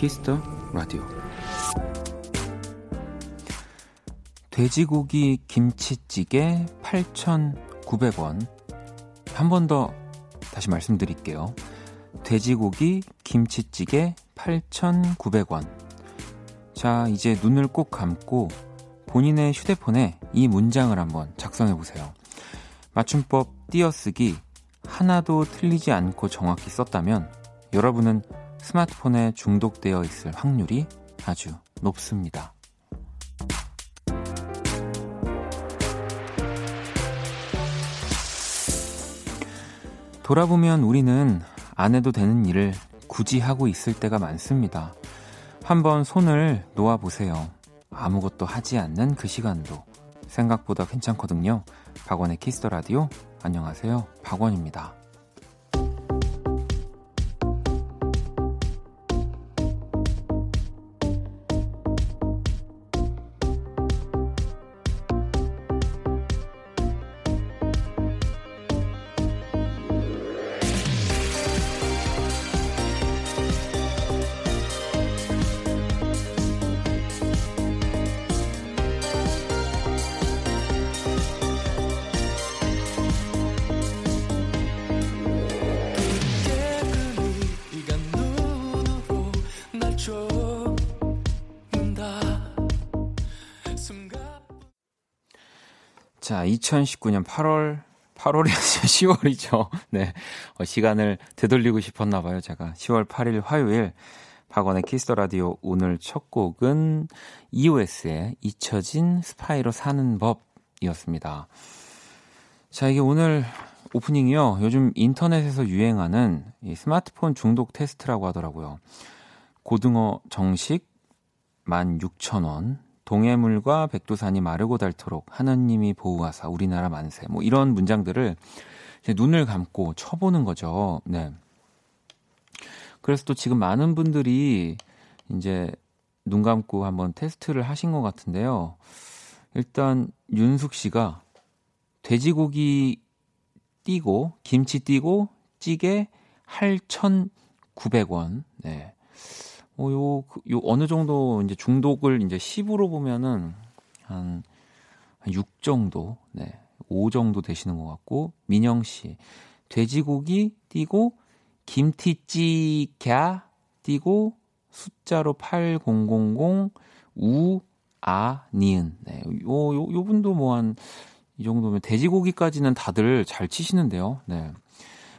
키스 더 라디오 돼지고기 김치찌개 8,900원 한 번 더 다시 말씀드릴게요. 돼지고기 김치찌개 8,900원 자, 이제 눈을 꼭 감고 본인의 휴대폰에 이 문장을 한번 작성해 보세요. 맞춤법 띄어쓰기 하나도 틀리지 않고 정확히 썼다면 여러분은 스마트폰에 중독되어 있을 확률이 아주 높습니다. 돌아보면 우리는 안 해도 되는 일을 굳이 하고 있을 때가 많습니다. 한번 손을 놓아보세요. 아무것도 하지 않는 그 시간도 생각보다 괜찮거든요. 박원의 키스 더 라디오. 안녕하세요. 박원입니다. 2019년 8월 8월이 아니라 10월이죠. 네. 어, 시간을 되돌리고 싶었나 봐요, 제가. 10월 8일 화요일 박원의 키스 더 라디오 오늘 첫 곡은 EOS의 잊혀진 스파이로 사는 법이었습니다. 자, 이게 오늘 오프닝이요. 요즘 인터넷에서 유행하는 이 스마트폰 중독 테스트라고 하더라고요. 고등어 정식 16,000원, 동해물과 백두산이 마르고 닳도록 하느님이 보호하사 우리나라 만세 뭐 이런 문장들을 눈을 감고 쳐보는 거죠. 네. 그래서 또 지금 많은 분들이 이제 눈 감고 한번 테스트를 하신 것 같은데요. 일단 윤숙 씨가 돼지고기 띄고 김치 띄고 찌개 8,900원. 네. 어, 요, 그, 요 어느 정도 이제 중독을 이제 10으로 보면은 한, 한 6 정도, 네, 5 정도 되시는 것 같고, 민영 씨, 돼지고기 띄고, 김치찌개 띄고, 숫자로 8000, 우, 아, 니은. 네, 요, 요, 요 분도 뭐 한, 이 정도면 돼지고기까지는 다들 잘 치시는데요. 네.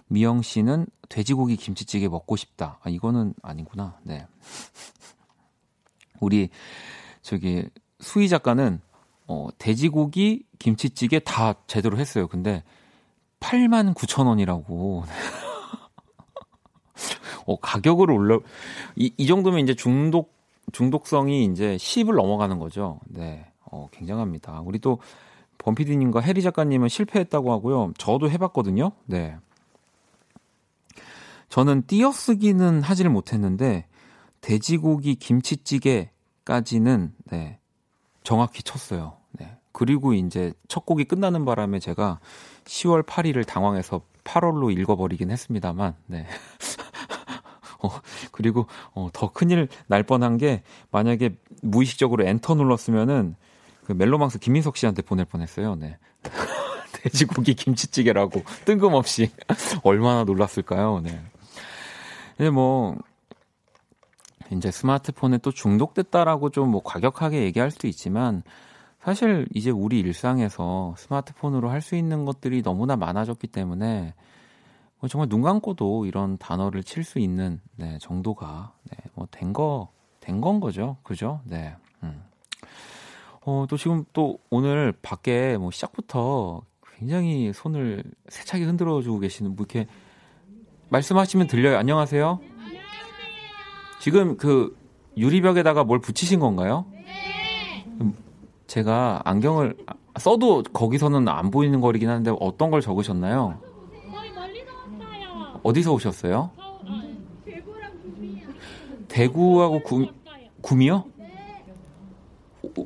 미영 씨는 돼지고기 김치찌개 먹고 싶다. 아, 이거는 아니구나. 네. 우리 저기 수희 작가는 어, 돼지고기 김치찌개 다 제대로 했어요. 근데 8만 9천 원이라고. 어, 가격을 올려 이, 이 정도면 이제 중독 중독성이 이제 10을 넘어가는 거죠. 네. 어, 굉장합니다. 우리 또 범피디님과 해리 작가님은 실패했다고 하고요. 저도 해봤거든요. 네. 저는 띄어쓰기는 하지를 못했는데 돼지고기 김치찌개까지는 네, 정확히 쳤어요. 네. 그리고 이제 첫 곡이 끝나는 바람에 제가 10월 8일을 당황해서 8월로 읽어버리긴 했습니다만, 네. 어, 그리고 어, 더 큰일 날 뻔한 게 만약에 무의식적으로 엔터 눌렀으면은 그 멜로망스 김민석 씨한테 보낼 뻔했어요. 네. 돼지고기 김치찌개라고 뜬금없이 얼마나 놀랐을까요? 네. 근데 뭐 이제 스마트폰에 또 중독됐다라고 좀 뭐 과격하게 얘기할 수도 있지만 사실 이제 우리 일상에서 스마트폰으로 할 수 있는 것들이 너무나 많아졌기 때문에 뭐 정말 눈 감고도 이런 단어를 칠 수 있는 네, 정도가 네, 뭐된 거, 된 건 거죠. 그죠? 네. 음. 어, 또 지금 또 오늘 밖에 뭐 시작부터 굉장히 손을 세차게 흔들어 주고 계시는 뭐 이렇게 말씀하시면 들려요. 안녕하세요. 지금 그 유리벽에다가 뭘 붙이신 건가요? 네. 제가 안경을 써도 거기서는 안 보이는 거리긴 한데 어떤 걸 적으셨나요? 어디서 오셨어요? 대구하고 구, 구미요?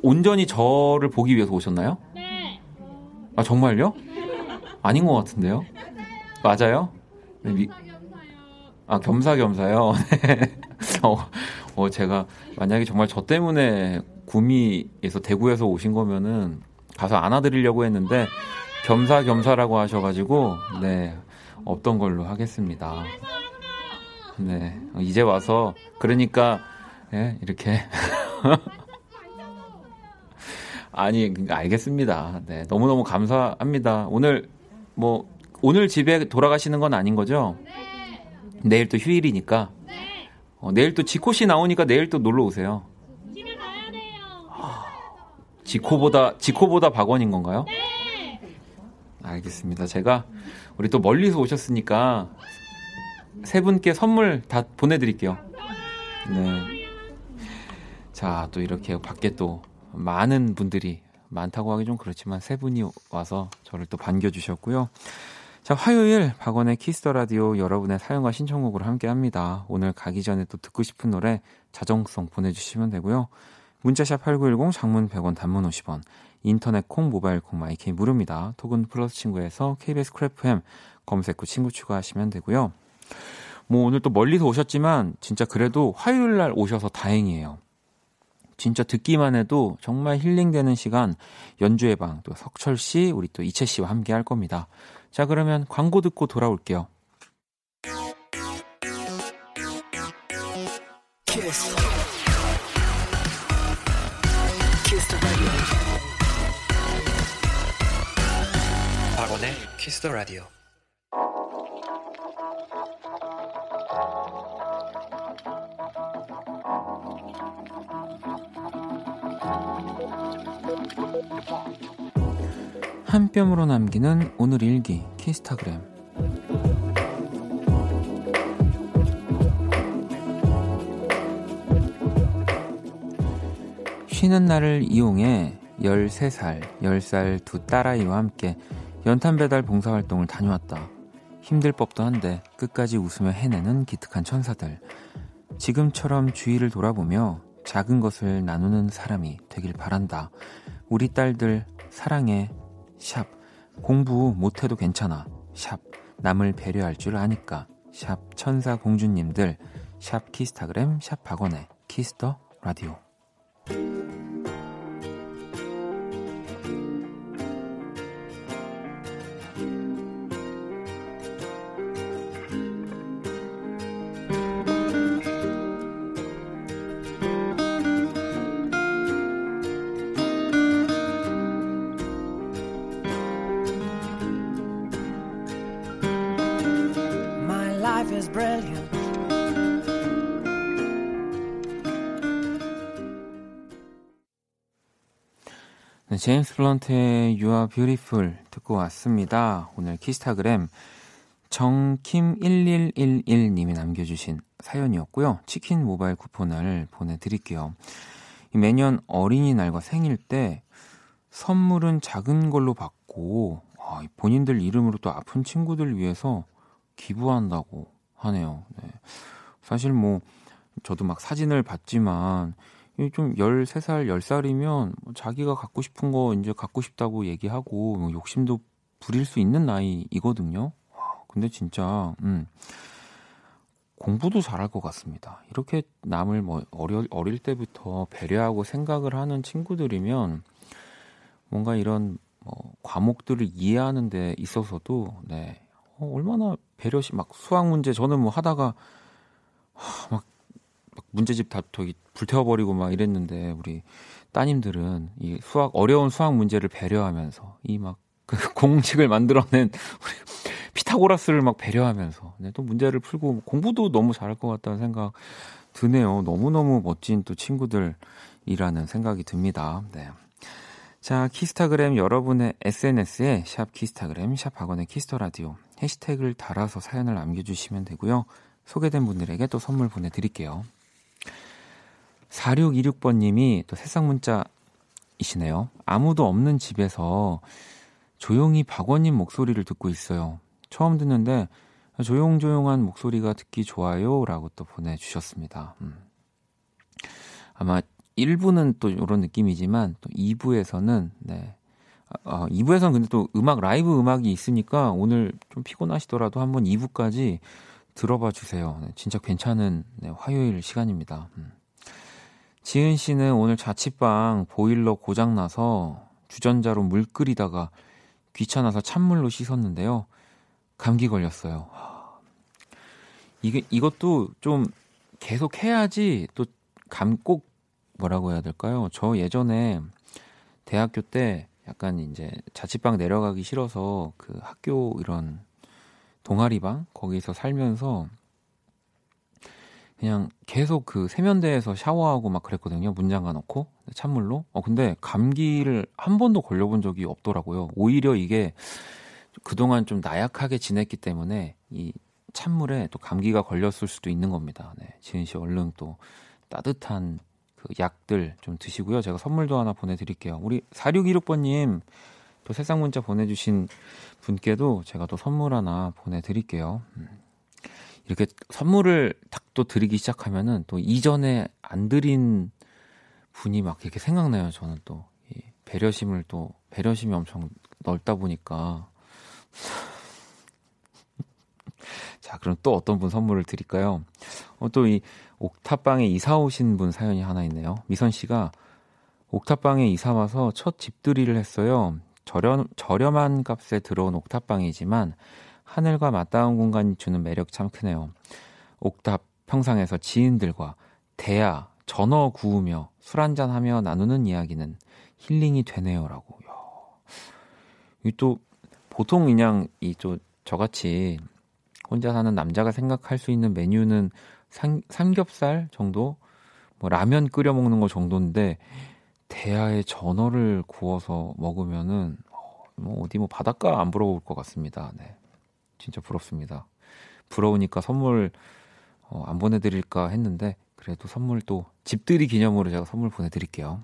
온전히 저를 보기 위해서 오셨나요? 네. 아 정말요? 아닌 것 같은데요? 맞아요? 네, 미... 아, 겸사겸사요? 네. 어, 어, 제가 만약에 정말 저 때문에 구미에서 대구에서 오신 거면은 가서 안아드리려고 했는데 겸사겸사라고 하셔가지고 네 없던 걸로 하겠습니다. 네 이제 와서 그러니까 네, 이렇게 아니 알겠습니다. 네 너무 너무 감사합니다. 오늘 뭐 오늘 집에 돌아가시는 건 아닌 거죠? 네. 내일 또 휴일이니까. 네. 어, 내일 또 지코 씨 나오니까 내일 또 놀러 오세요. 집에 가야 돼요. 지코보다 지코보다 박원인 건가요? 네. 알겠습니다. 제가 우리 또 멀리서 오셨으니까 세 분께 선물 다 보내드릴게요. 네. 자, 또 이렇게 밖에 또 많은 분들이 많다고 하기 좀 그렇지만 세 분이 와서 저를 또 반겨주셨고요. 자, 화요일 박원의 키스 더 라디오 여러분의 사연과 신청곡으로 함께 합니다. 오늘 가기 전에 또 듣고 싶은 노래 자정송 보내주시면 되고요. 문자샵 8910 장문 100원 단문 50원 인터넷 콩, 모바일 콩, my K 무료입니다. 톡은 플러스 친구에서 KBS Cool FM 검색 후 친구 추가하시면 되고요. 뭐 오늘 또 멀리서 오셨지만 진짜 그래도 화요일 날 오셔서 다행이에요. 진짜 듣기만 해도 정말 힐링되는 시간 연주의 방 또 석철 씨, 우리 또 이채 씨와 함께 할 겁니다. 자, 그러면 광고 듣고 돌아올게요. 키스. 더 라디오. 한 뼘으로 남기는 오늘 일기 키스타그램 쉬는 날을 이용해 13살, 10살 두 딸아이와 함께 연탄 배달 봉사활동을 다녀왔다. 힘들 법도 한데 끝까지 웃으며 해내는 기특한 천사들. 지금처럼 주위를 돌아보며 작은 것을 나누는 사람이 되길 바란다. 우리 딸들 사랑해. 샵. 공부 못해도 괜찮아. 샵. 남을 배려할 줄 아니까. 샵 천사 공주님들. 샵 키스타그램 샵 박원의 키스 더 라디오. 제임스 플런트의 You Are Beautiful 듣고 왔습니다. 오늘 키스타그램 정킴1111님이 남겨주신 사연이었고요. 치킨 모바일 쿠폰을 보내드릴게요. 매년 어린이날과 생일 때 선물은 작은 걸로 받고 아, 본인들 이름으로 또 아픈 친구들 위해서 기부한다고 하네요. 네. 사실 뭐 저도 막 사진을 봤지만 좀 13살, 10살이면 뭐 자기가 갖고 싶은 거 이제 갖고 싶다고 얘기하고 뭐 욕심도 부릴 수 있는 나이이거든요. 근데 진짜, 음, 공부도 잘할 것 같습니다. 이렇게 남을 뭐 어려, 어릴 때부터 배려하고 생각을 하는 친구들이면 뭔가 이런 뭐 과목들을 이해하는 데 있어서도, 네, 어, 얼마나 배려심, 막 수학 문제 저는 뭐 하다가 하, 막 문제집 다 저기 불태워버리고 막 이랬는데 우리 따님들은 이 수학 어려운 수학 문제를 배려하면서 이 막 그 공식을 만들어낸 우리 피타고라스를 막 배려하면서 네, 또 문제를 풀고 공부도 너무 잘할 것 같다는 생각 드네요. 너무 너무 멋진 또 친구들이라는 생각이 듭니다. 네. 자, 키스타그램 여러분의 SNS에 샵 키스타그램, 샵 박원의 키스 더 라디오 해시태그를 달아서 사연을 남겨주시면 되고요. 소개된 분들에게 또 선물 보내드릴게요. 4626번님이 또 새싹 문자이시네요. 아무도 없는 집에서 조용히 박원님 목소리를 듣고 있어요. 처음 듣는데 조용조용한 목소리가 듣기 좋아요. 라고 또 보내주셨습니다. 음. 아마 1부는 또 이런 느낌이지만 또 2부에서는 네. 아, 2부에서는 근데 또 음악, 라이브 음악이 있으니까 오늘 좀 피곤하시더라도 한번 2부까지 들어봐 주세요. 네, 진짜 괜찮은 네, 화요일 시간입니다. 음. 지은 씨는 오늘 자취방 보일러 고장나서 주전자로 물 끓이다가 귀찮아서 찬물로 씻었는데요. 감기 걸렸어요. 이게, 이것도 좀 계속 해야지 또 감 꼭 뭐라고 해야 될까요? 저 예전에 대학교 때 약간 이제 자취방 내려가기 싫어서 그 학교 이런 동아리방 거기서 살면서 그냥 계속 그 세면대에서 샤워하고 막 그랬거든요. 문 잠가 놓고 찬물로. 어 근데 감기를 한 번도 걸려본 적이 없더라고요. 오히려 이게 그동안 좀 나약하게 지냈기 때문에 이 찬물에 또 감기가 걸렸을 수도 있는 겁니다. 네. 지은 씨 얼른 또 따뜻한 그 약들 좀 드시고요. 제가 선물도 하나 보내드릴게요. 우리 4616번님 또 세상 문자 보내주신 분께도 제가 또 선물 하나 보내드릴게요. 음. 이렇게 선물을 딱 또 드리기 시작하면은 또 이전에 안 드린 분이 막 이렇게 생각나요. 저는 또 배려심을 또 배려심이 엄청 넓다 보니까 자 그럼 또 어떤 분 선물을 드릴까요? 어, 또 이 옥탑방에 이사 오신 분 사연이 하나 있네요. 미선 씨가 옥탑방에 이사 와서 첫 집들이를 했어요. 저렴, 저렴한 값에 들어온 옥탑방이지만 하늘과 맞닿은 공간이 주는 매력 참 크네요. 옥탑 평상에서 지인들과 대야, 전어 구우며 술 한잔 하며 나누는 이야기는 힐링이 되네요라고. 이또 보통 그냥 이 또 저같이 혼자 사는 남자가 생각할 수 있는 메뉴는 삼, 삼겹살 정도, 뭐 라면 끓여 먹는 거 정도인데 대야에 전어를 구워서 먹으면은 어, 뭐 어디 뭐 바닷가 안 부러울 것 같습니다. 네, 진짜 부럽습니다. 부러우니까 선물 어, 안 보내드릴까 했는데 그래도 선물 또 집들이 기념으로 제가 선물 보내드릴게요.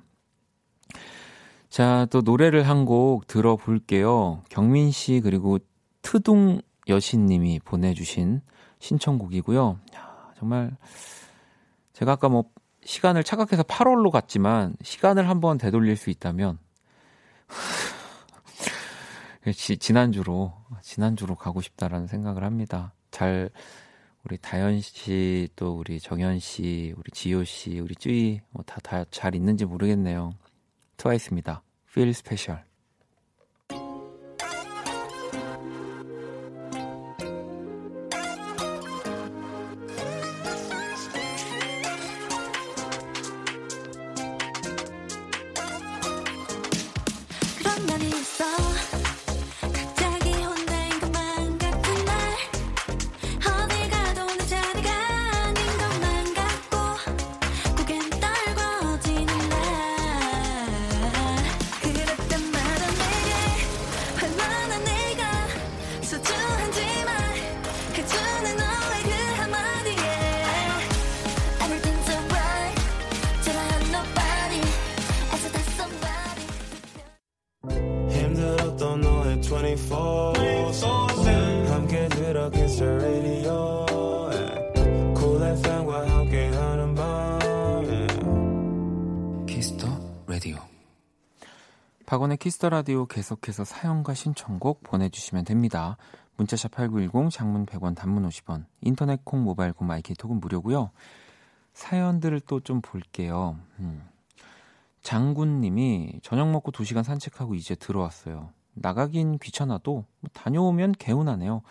자, 또 노래를 한 곡 들어볼게요. 경민 씨 그리고 트둥 여신님이 보내주신 신청곡이고요. 정말 제가 아까 뭐 시간을 착각해서 8월로 갔지만 시간을 한번 되돌릴 수 있다면 지, 지난주로 지난주로 가고 싶다라는 생각을 합니다. 잘 우리 다현 씨, 또 우리 정현 씨, 우리 지효 씨, 우리 쯔이 뭐다 다잘 있는지 모르겠네요. 트와이스입니다. Feel Special. 키스 더 라디오 계속해서 사연과 신청곡 보내주시면 됩니다. 문자샵 8910, 장문 100원, 단문 50원, 인터넷 콩, 모바일 콩, my K, 톡은 무료고요. 사연들을 또 좀 볼게요. 음. 장군님이 저녁 먹고 2시간 산책하고 이제 들어왔어요. 나가긴 귀찮아도 뭐 다녀오면 개운하네요.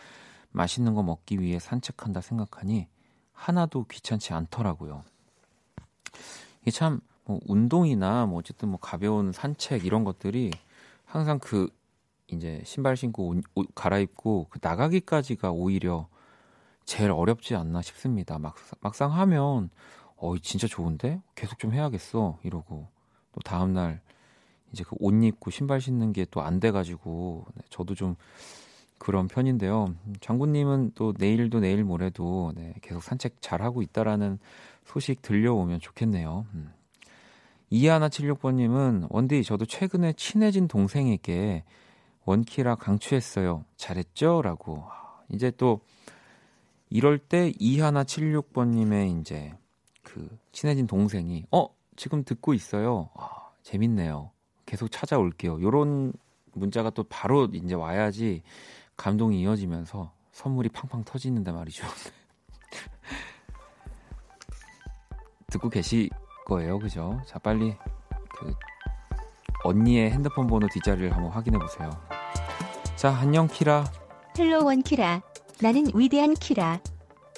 맛있는 거 먹기 위해 산책한다 생각하니 하나도 귀찮지 않더라고요. 이게 참 뭐 운동이나 뭐 어쨌든 뭐 가벼운 산책 이런 것들이 항상 그 이제 신발 신고 옷, 옷 갈아입고 그 나가기까지가 오히려 제일 어렵지 않나 싶습니다. 막, 막상 하면 어 진짜 좋은데 계속 좀 해야겠어 이러고 또 다음 날 이제 그 옷 입고 신발 신는 게 또 안 돼가지고 네, 저도 좀 그런 편인데요. 장군님은 또 내일도 내일 모레도 네, 계속 산책 잘 하고 있다라는 소식 들려오면 좋겠네요. 음. 이하나76번님은 원디 저도 최근에 친해진 동생에게 원키라 강추했어요. 잘했죠? 라고. 이제 또 이럴 때 이하나76번님의 이제 그 친해진 동생이 어? 지금 듣고 있어요. 아, 재밌네요. 계속 찾아올게요. 요런 문자가 또 바로 이제 와야지 감동이 이어지면서 선물이 팡팡 터지는데 말이죠. 듣고 계실 거예요, 그죠? 자, 빨리 그 언니의 핸드폰 번호 뒷자리를 한번 확인해 보세요. 자, 안녕 키라. Hello 원키라. 나는 위대한 키라.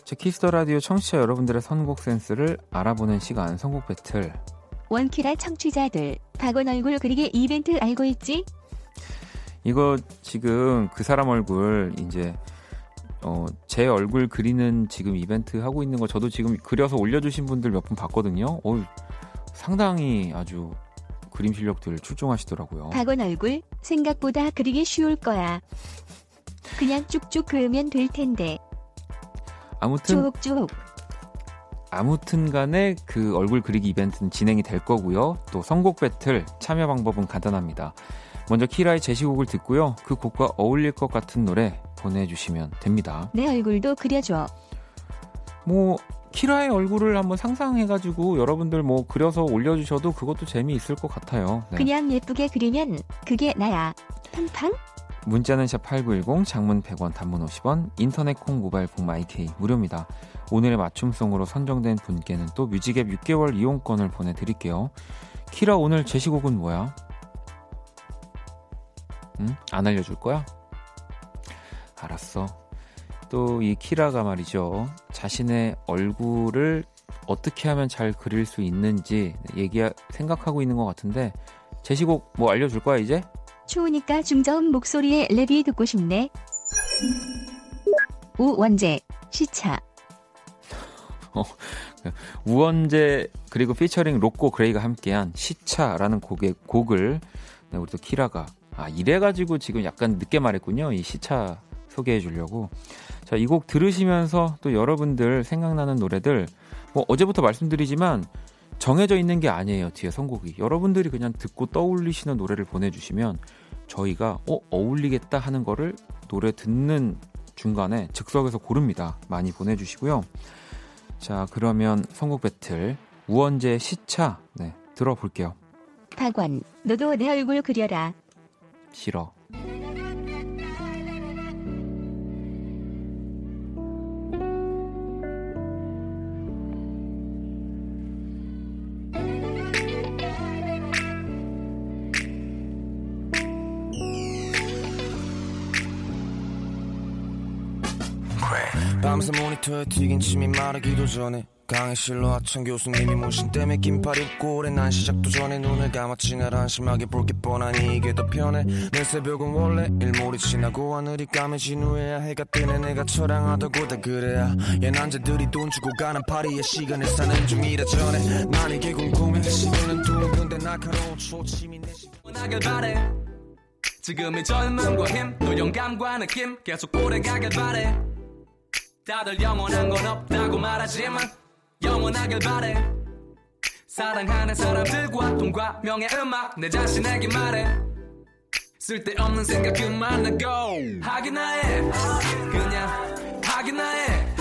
제 키스 더 라디오 청취자 여러분들의 선곡 센스를 알아보는 시간 선곡 배틀. 원키라 청취자들 박원 얼굴 그리기 이벤트 알고 있지? 이거 지금 그 사람 얼굴 이제 어, 제 얼굴 그리는 지금 이벤트 하고 있는 거 저도 지금 그려서 올려주신 분들 몇 분 봤거든요. 어, 상당히 아주 그림 실력들 출중하시더라고요. 박원 얼굴 생각보다 그리기 쉬울 거야. 그냥 쭉쭉 그으면 될 텐데. 아무튼 쭉쭉. 아무튼 간에 그 얼굴 그리기 이벤트는 진행이 될 거고요. 또 선곡 배틀 참여 방법은 간단합니다. 먼저 키라의 제시곡을 듣고요. 그 곡과 어울릴 것 같은 노래 보내주시면 됩니다. 내 얼굴도 그려줘. 뭐 키라의 얼굴을 한번 상상해가지고 여러분들 뭐 그려서 올려주셔도 그것도 재미있을 것 같아요. 네. 그냥 예쁘게 그리면 그게 나야. 팡팡? 문자는 샵8910 장문 100원 단문 50원 인터넷 콩 모바일 콩 마이케이 무료입니다. 오늘의 맞춤송으로 선정된 분께는 또 뮤직앱 6개월 이용권을 보내드릴게요. 키라 오늘 제시곡은 뭐야? 응? 안 알려줄 거야? 알았어. 또 이 키라가 말이죠. 자신의 얼굴을 어떻게 하면 잘 그릴 수 있는지 얘기 생각하고 있는 것 같은데 제시곡 뭐 알려줄 거야 이제? 추우니까 중저음 목소리의 랩이 듣고 싶네. 우원재 시차. 우원재 그리고 피처링 로꼬 그레이가 함께한 시차라는 곡의 곡을 네, 우리 또 키라가 아 이래가지고 지금 약간 늦게 말했군요 이 시차 소개해 주려고 자 이 곡 들으시면서 또 여러분들 생각나는 노래들 뭐 어제부터 말씀드리지만 정해져 있는 게 아니에요 뒤에 선곡이 여러분들이 그냥 듣고 떠올리시는 노래를 보내 주시면 저희가 어 어울리겠다 하는 거를 노래 듣는 중간에 즉석에서 고릅니다 많이 보내 주시고요 자, 그러면 선곡 배틀 우원재 시차 네, 들어볼게요. 박원, 너도 내 얼굴 그려라. 싫어. 모니터에 튀긴 침이 마르기도 전에 강의실로 하천 교수님이 모신 때문에 긴팔 입고 오래 난 시작도 전에 눈을 감았지 날 한심하게 볼 게 뻔하니 이게 더 편해. 내 새벽은 원래 일몰이 지나고 하늘이 까매진 후에야 해가 뜨네. 내가 처량하다고 다 그래야 얘 남자들이 돈 주고 가는 파리에 시간을 사는 중이라 전에 난 이게 궁금해 시간은 둥근데 날카로운 초침이 내 시간 원하길 바래. 지금의 젊음과 힘 또 영감과 느낌 계속 오래가길 바래 다들 영원한 건 없다고 말하지만 영원하길 바래. 사랑하는 사람들과 돈과 명예 음악 내 자신에게 말해. 쓸데없는 생각 그만하고 하기나 해 그냥 하기나 해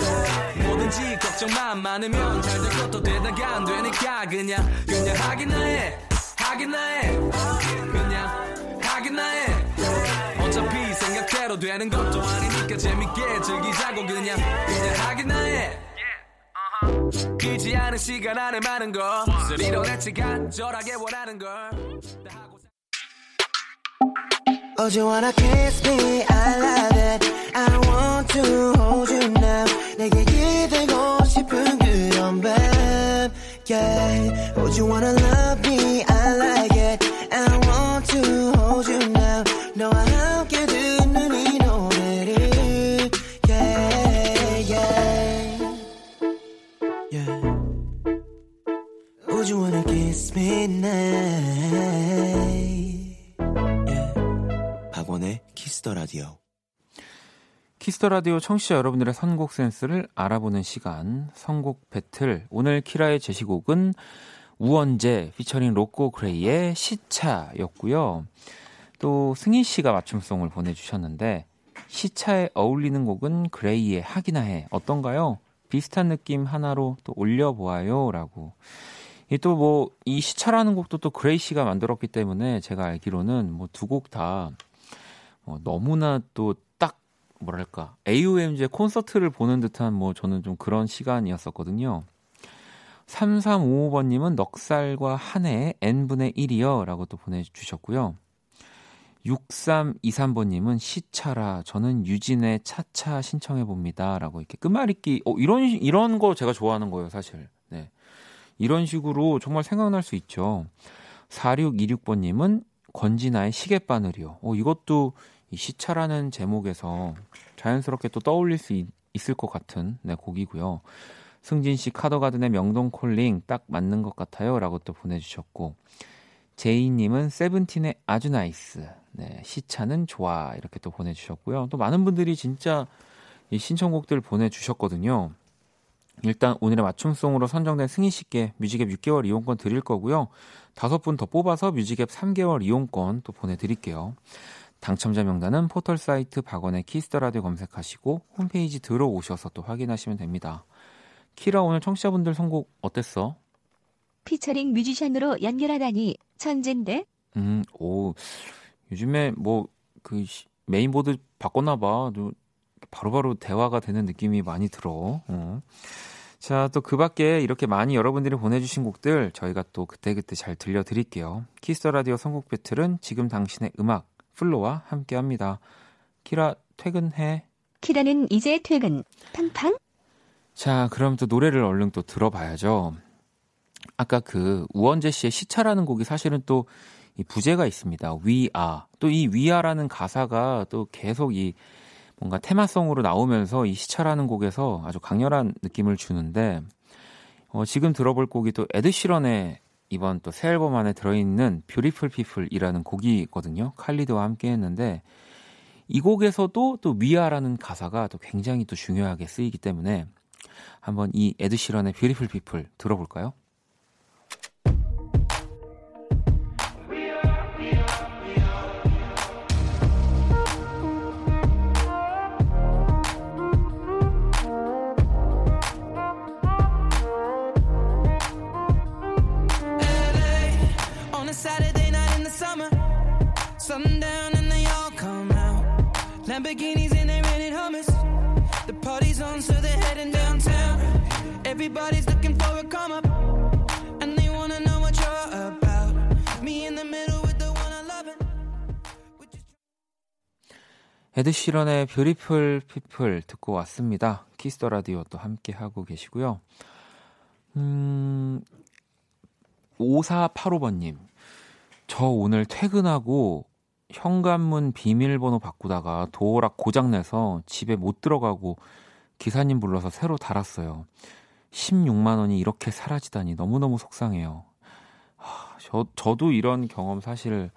뭐든지 걱정만 많으면 잘 될 것도 되다가 안 되니까 그냥 그냥 하기나 해 하기나 해 그냥 하기나 해 어차피 생각대로 되는 것도 아니니까 재밌게 즐기자고 그냥 그냥 하기나 해 길지 않은 시간 안에 많은 것을 이뤄냈지 간절하게 원하는 걸 Oh, you wanna kiss me? I love it. I want to hold you now. 내게 기대고 싶은 그런 밤. Yeah. Oh, you wanna love me? I like it. I want to hold you now. 너와 Would you wanna kiss me now? Yeah. 박원의 키스 더 라디오. 키스 더 라디오 청취자 여러분들의 선곡 센스를 알아보는 시간 선곡 배틀 오늘 키라의 제시곡은 우원재 피처링 로꼬 그레이의 시차였고요. 또 승희 씨가 맞춤송을 보내주셨는데 시차에 어울리는 곡은 그레이의 하기나 해 어떤가요? 비슷한 느낌 하나로 또 올려보아요라고 이 또 뭐 이 시차라는 곡도 또 그레이 씨가 만들었기 때문에 제가 알기로는 뭐 두 곡 다 뭐 너무나 또 딱 뭐랄까 AOMG의 콘서트를 보는 듯한 뭐 저는 좀 그런 시간이었었거든요. 3355번님은 넉살과 한해 n분의 1이요 라고 또 보내주셨고요. 6323번님은 시차라 저는 유진의 차차 신청해 봅니다. 라고 이렇게 끝말잇기, 어, 이런, 이런 거 제가 좋아하는 거예요, 사실. 네. 이런 식으로 정말 생각날 수 있죠. 4626번님은 권진아의 시계바늘이요. 어, 이것도 이 시차라는 제목에서 자연스럽게 또 떠올릴 수 있, 있을 것 같은 네, 곡이고요. 승진 씨 카더가든의 명동 Calling 딱 맞는 것 같아요. 라고 또 보내주셨고. 제이님은 세븐틴의 아주 Nice. 네, 시차는 좋아. 이렇게 또 보내주셨고요. 또 많은 분들이 진짜 이 신청곡들 보내주셨거든요. 일단 오늘의 맞춤송으로 선정된 승희 씨께 뮤직앱 6개월 이용권 드릴 거고요. 다섯 분 더 뽑아서 뮤직앱 3개월 이용권 또 보내드릴게요. 당첨자 명단은 포털 사이트 박원의 키스 더 라디오 검색하시고 홈페이지 들어오셔서 또 확인하시면 됩니다. 키라 오늘 청취자분들 선곡 어땠어? 피처링 뮤지션으로 연결하다니 천잰데 음, 오 요즘에 뭐 그 메인보드 바꿨나 봐. 바로 바로 대화가 되는 느낌이 많이 들어. 어. 자, 또 그 밖에 이렇게 많이 여러분들이 보내주신 곡들 저희가 또 그때그때 잘 들려드릴게요. 키스 더 라디오 선곡 배틀은 지금 당신의 음악, 플로와 함께 합니다. 키라, 퇴근해. 키라는 이제 퇴근 팡팡 자, 그럼 또 노래를 얼른 또 들어봐야죠. 아까 그 우원재 씨의 시차라는 곡이 사실은 또 이 부제가 있습니다. We Are. 또 이 We Are라는 가사가 또 계속 이 뭔가 테마성으로 나오면서 이 시차라는 곡에서 아주 강렬한 느낌을 주는데 어, 지금 들어볼 곡이 또 에드 시런의 이번 또 새 앨범 안에 들어있는 Beautiful People이라는 곡이거든요. 칼리드와 함께 했는데 이 곡에서도 또 We Are라는 가사가 또 굉장히 또 중요하게 쓰이기 때문에 한번 이 에드 시런의 Beautiful People 들어볼까요? Lamborghinis and they rented hummus. The party's on, so they're heading downtown. Everybody's looking for a come up. And they wanna know what you're about. Me in the middle with the one I love. 에드 시런의 뷰티풀 피플 듣고 왔습니다. 키스터 라디오 또 함께 하고 계시고요. 음, 5485번님. 저 오늘 퇴근하고 현관문 비밀번호 바꾸다가 도어락 고장내서 집에 못 들어가고 기사님 불러서 새로 달았어요. 16만 원이 이렇게 사라지다니 너무너무 속상해요. 하, 저, 저도 이런 경험 사실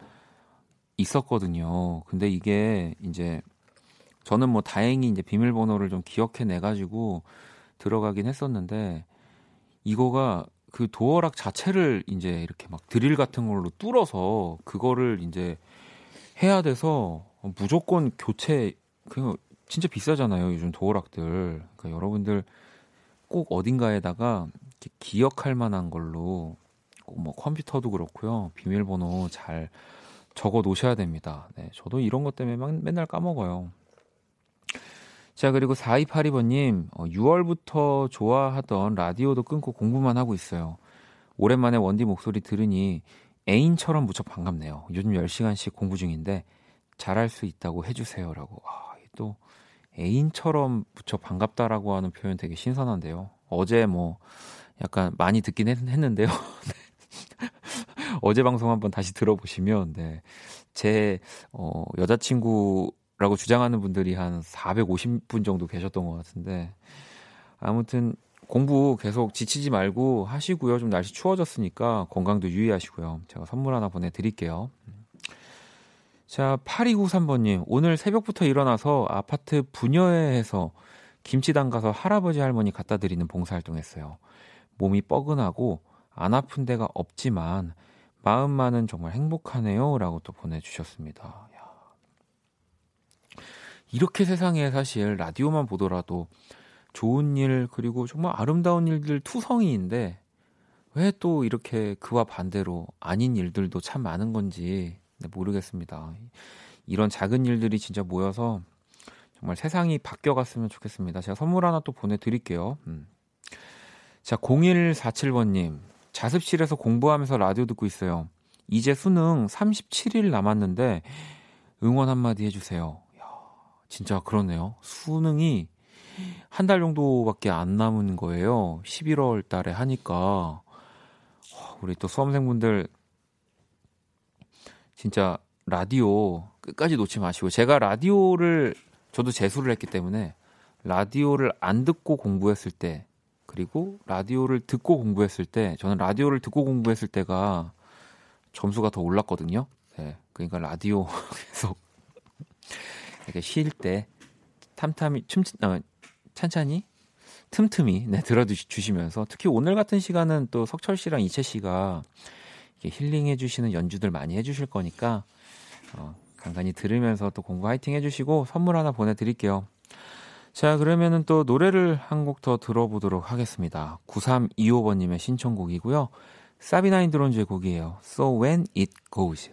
있었거든요. 근데 이게 이제 저는 뭐 다행히 이제 비밀번호를 좀 기억해 내 가지고 들어가긴 했었는데 이거가 그 도어락 자체를 이제 이렇게 막 드릴 같은 걸로 뚫어서 그거를 이제 해야 돼서 무조건 교체 그냥 진짜 비싸잖아요 요즘 도어락들 그러니까 여러분들 꼭 어딘가에다가 기억할 만한 걸로 뭐 컴퓨터도 그렇고요 비밀번호 잘 적어 놓으셔야 됩니다. 네, 저도 이런 것 때문에 막 맨날 까먹어요. 자, 그리고 4282번님, 어, 6월부터 좋아하던 라디오도 끊고 공부만 하고 있어요. 오랜만에 원디 목소리 들으니 애인처럼 무척 반갑네요. 요즘 10시간씩 공부 중인데 잘할 수 있다고 해주세요. 라고. 아, 또 애인처럼 무척 반갑다라고 하는 표현 되게 신선한데요. 어제 뭐 약간 많이 듣긴 했, 는데요 어제 방송 한번 다시 들어보시면, 네. 제, 어, 여자친구라고 주장하는 분들이 한 450분 정도 계셨던 것 같은데, 아무튼 공부 계속 지치지 말고 하시고요. 좀 날씨 추워졌으니까 건강도 유의하시고요. 제가 선물 하나 보내드릴게요. 자, 8293번님. 오늘 새벽부터 일어나서 아파트 분여회에서 김치 담가서 할아버지 할머니 갖다 드리는 봉사활동 했어요. 몸이 뻐근하고 안 아픈 데가 없지만 마음만은 정말 행복하네요. 라고 또 보내주셨습니다. 야. 이렇게 세상에 사실 라디오만 보더라도 좋은 일, 그리고 정말 아름다운 일들 투성이인데 왜 또 이렇게 그와 반대로 아닌 일들도 참 많은 건지 네, 모르겠습니다. 이런 작은 일들이 진짜 모여서 정말 세상이 바뀌어갔으면 좋겠습니다. 제가 선물 하나 또 보내드릴게요. 음. 자, 0147번님. 자습실에서 공부하면서 라디오 듣고 있어요. 이제 수능 37일 남았는데 응원 한마디 해주세요. 야, 진짜 그러네요. 수능이 한 달 정도밖에 안 남은 거예요. 11월 달에 하니까. 우리 또 수험생분들 진짜 라디오 끝까지 놓지 마시고 제가 라디오를 저도 재수를 했기 때문에 라디오를 안 듣고 공부했을 때 그리고 라디오를 듣고 공부했을 때 저는 라디오를 듣고 공부했을 때가 점수가 더 올랐거든요. 네, 그러니까 라디오 계속 이렇게 쉴 때 탐탐이 춤 어, 찬찬히 틈틈이 네, 들어주시면서 특히 오늘 같은 시간은 또 석철 씨랑 이채 씨가 힐링해 주시는 연주들 많이 해 주실 거니까 어, 간간히 들으면서 또 공부 화이팅 해 주시고 선물 하나 보내드릴게요. 자 그러면은 또 노래를 한 곡 더 들어보도록 하겠습니다. 9325번님의 신청곡이고요. 사비나인 드론즈의 곡이에요. So When It Goes.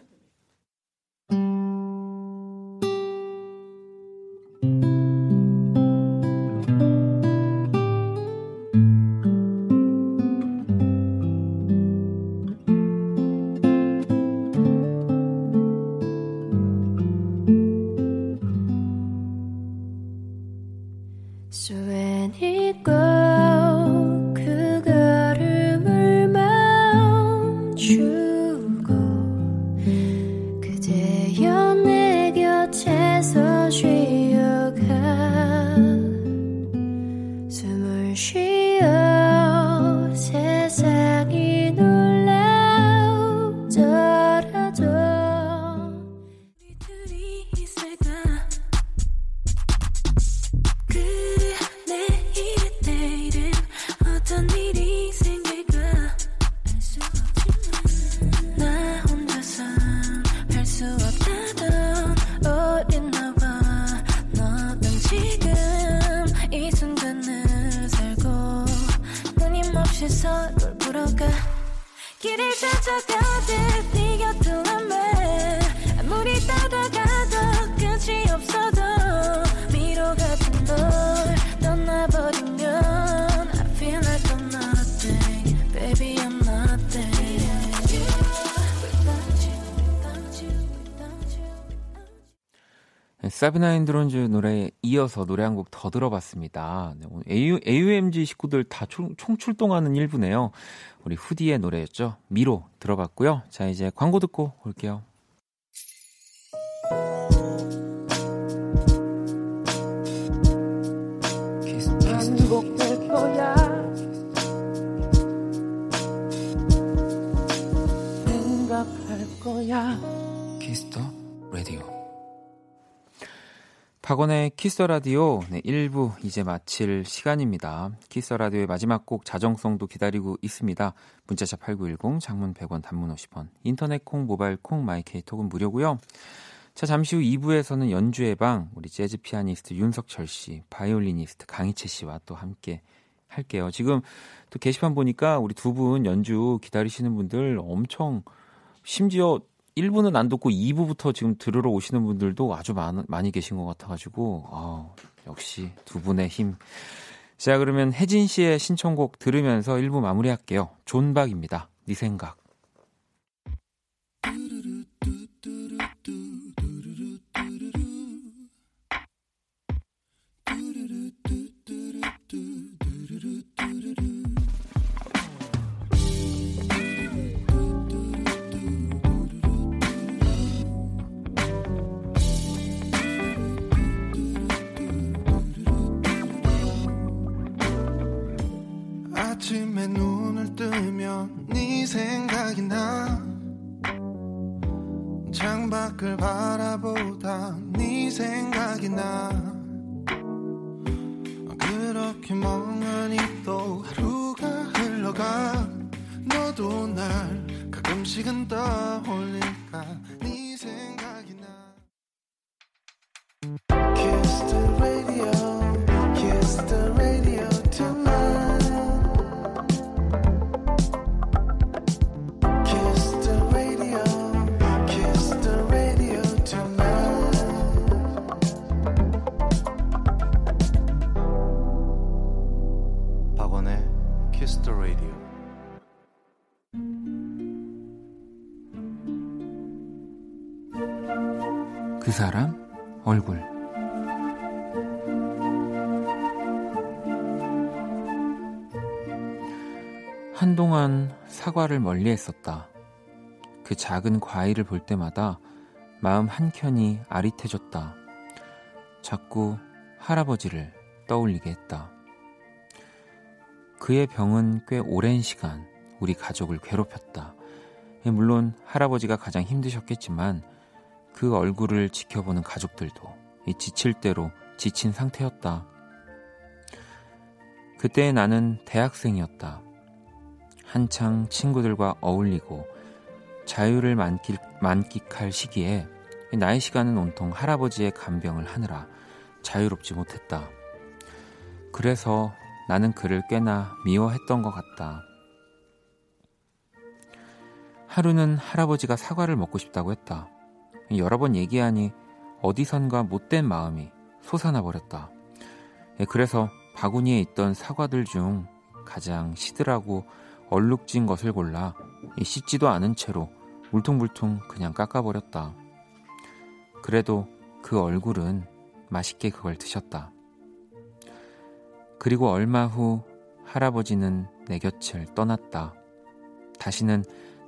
사비나인 드론즈 노래에 이어서 노래 한 곡 더 들어봤습니다. 네, 오늘 AU, AUMG 식구들 다 총, 총출동하는 일부네요. 우리 후디의 노래였죠. 미로 들어봤고요. 자, 이제 광고 듣고 올게요. 반복될 거야 박원의 키스 더 라디오 네, 1부 이제 마칠 시간입니다. 키스 더 라디오의 마지막 곡 자정송도 기다리고 있습니다. 문자샵 8910 장문 100원 단문 50원 인터넷 콩 모바일 콩 마이케이 톡은 무료고요. 자 잠시 후 2부에서는 연주의 방 우리 재즈 피아니스트 윤석철 씨, 바이올리니스트 강이채 씨와 또 함께 할게요. 지금 또 게시판 보니까 우리 두 분 연주 기다리시는 분들 엄청 심지어 1부는 안 듣고 2부부터 지금 들으러 오시는 분들도 아주 많, 많이 계신 것 같아가지고, 아 역시 두 분의 힘. 자, 그러면 혜진 씨의 신청곡 들으면서 1부 마무리할게요. 존박입니다. 네 생각. 창밖을 바라보다 네 생각이 나. 그렇게 멍하니 또 하루가 흘러가. 너도 날 가끔씩은 떠 사과를 멀리 했었다. 그 작은 과일을 볼 때마다 마음 한켠이 아릿해졌다. 자꾸 할아버지를 떠올리게 했다. 그의 병은 꽤 오랜 시간 우리 가족을 괴롭혔다. 물론 할아버지가 가장 힘드셨겠지만 그 얼굴을 지켜보는 가족들도 지칠 대로 지친 상태였다. 그때 나는 대학생이었다. 한창 친구들과 어울리고 자유를 만끽, 만끽할 시기에 나의 시간은 온통 할아버지의 간병을 하느라 자유롭지 못했다. 그래서 나는 그를 꽤나 미워했던 것 같다. 하루는 할아버지가 사과를 먹고 싶다고 했다. 여러 번 얘기하니 어디선가 못된 마음이 솟아나 버렸다. 예, 그래서 바구니에 있던 사과들 중 가장 시들하고 얼룩진 것을 골라 씻지도 않은 채로 울퉁불퉁 그냥 깎아버렸다. 그래도 그 얼굴은 맛있게 그걸 드셨다. 그리고 얼마 후 할아버지는 내 곁을 떠났다. 다시는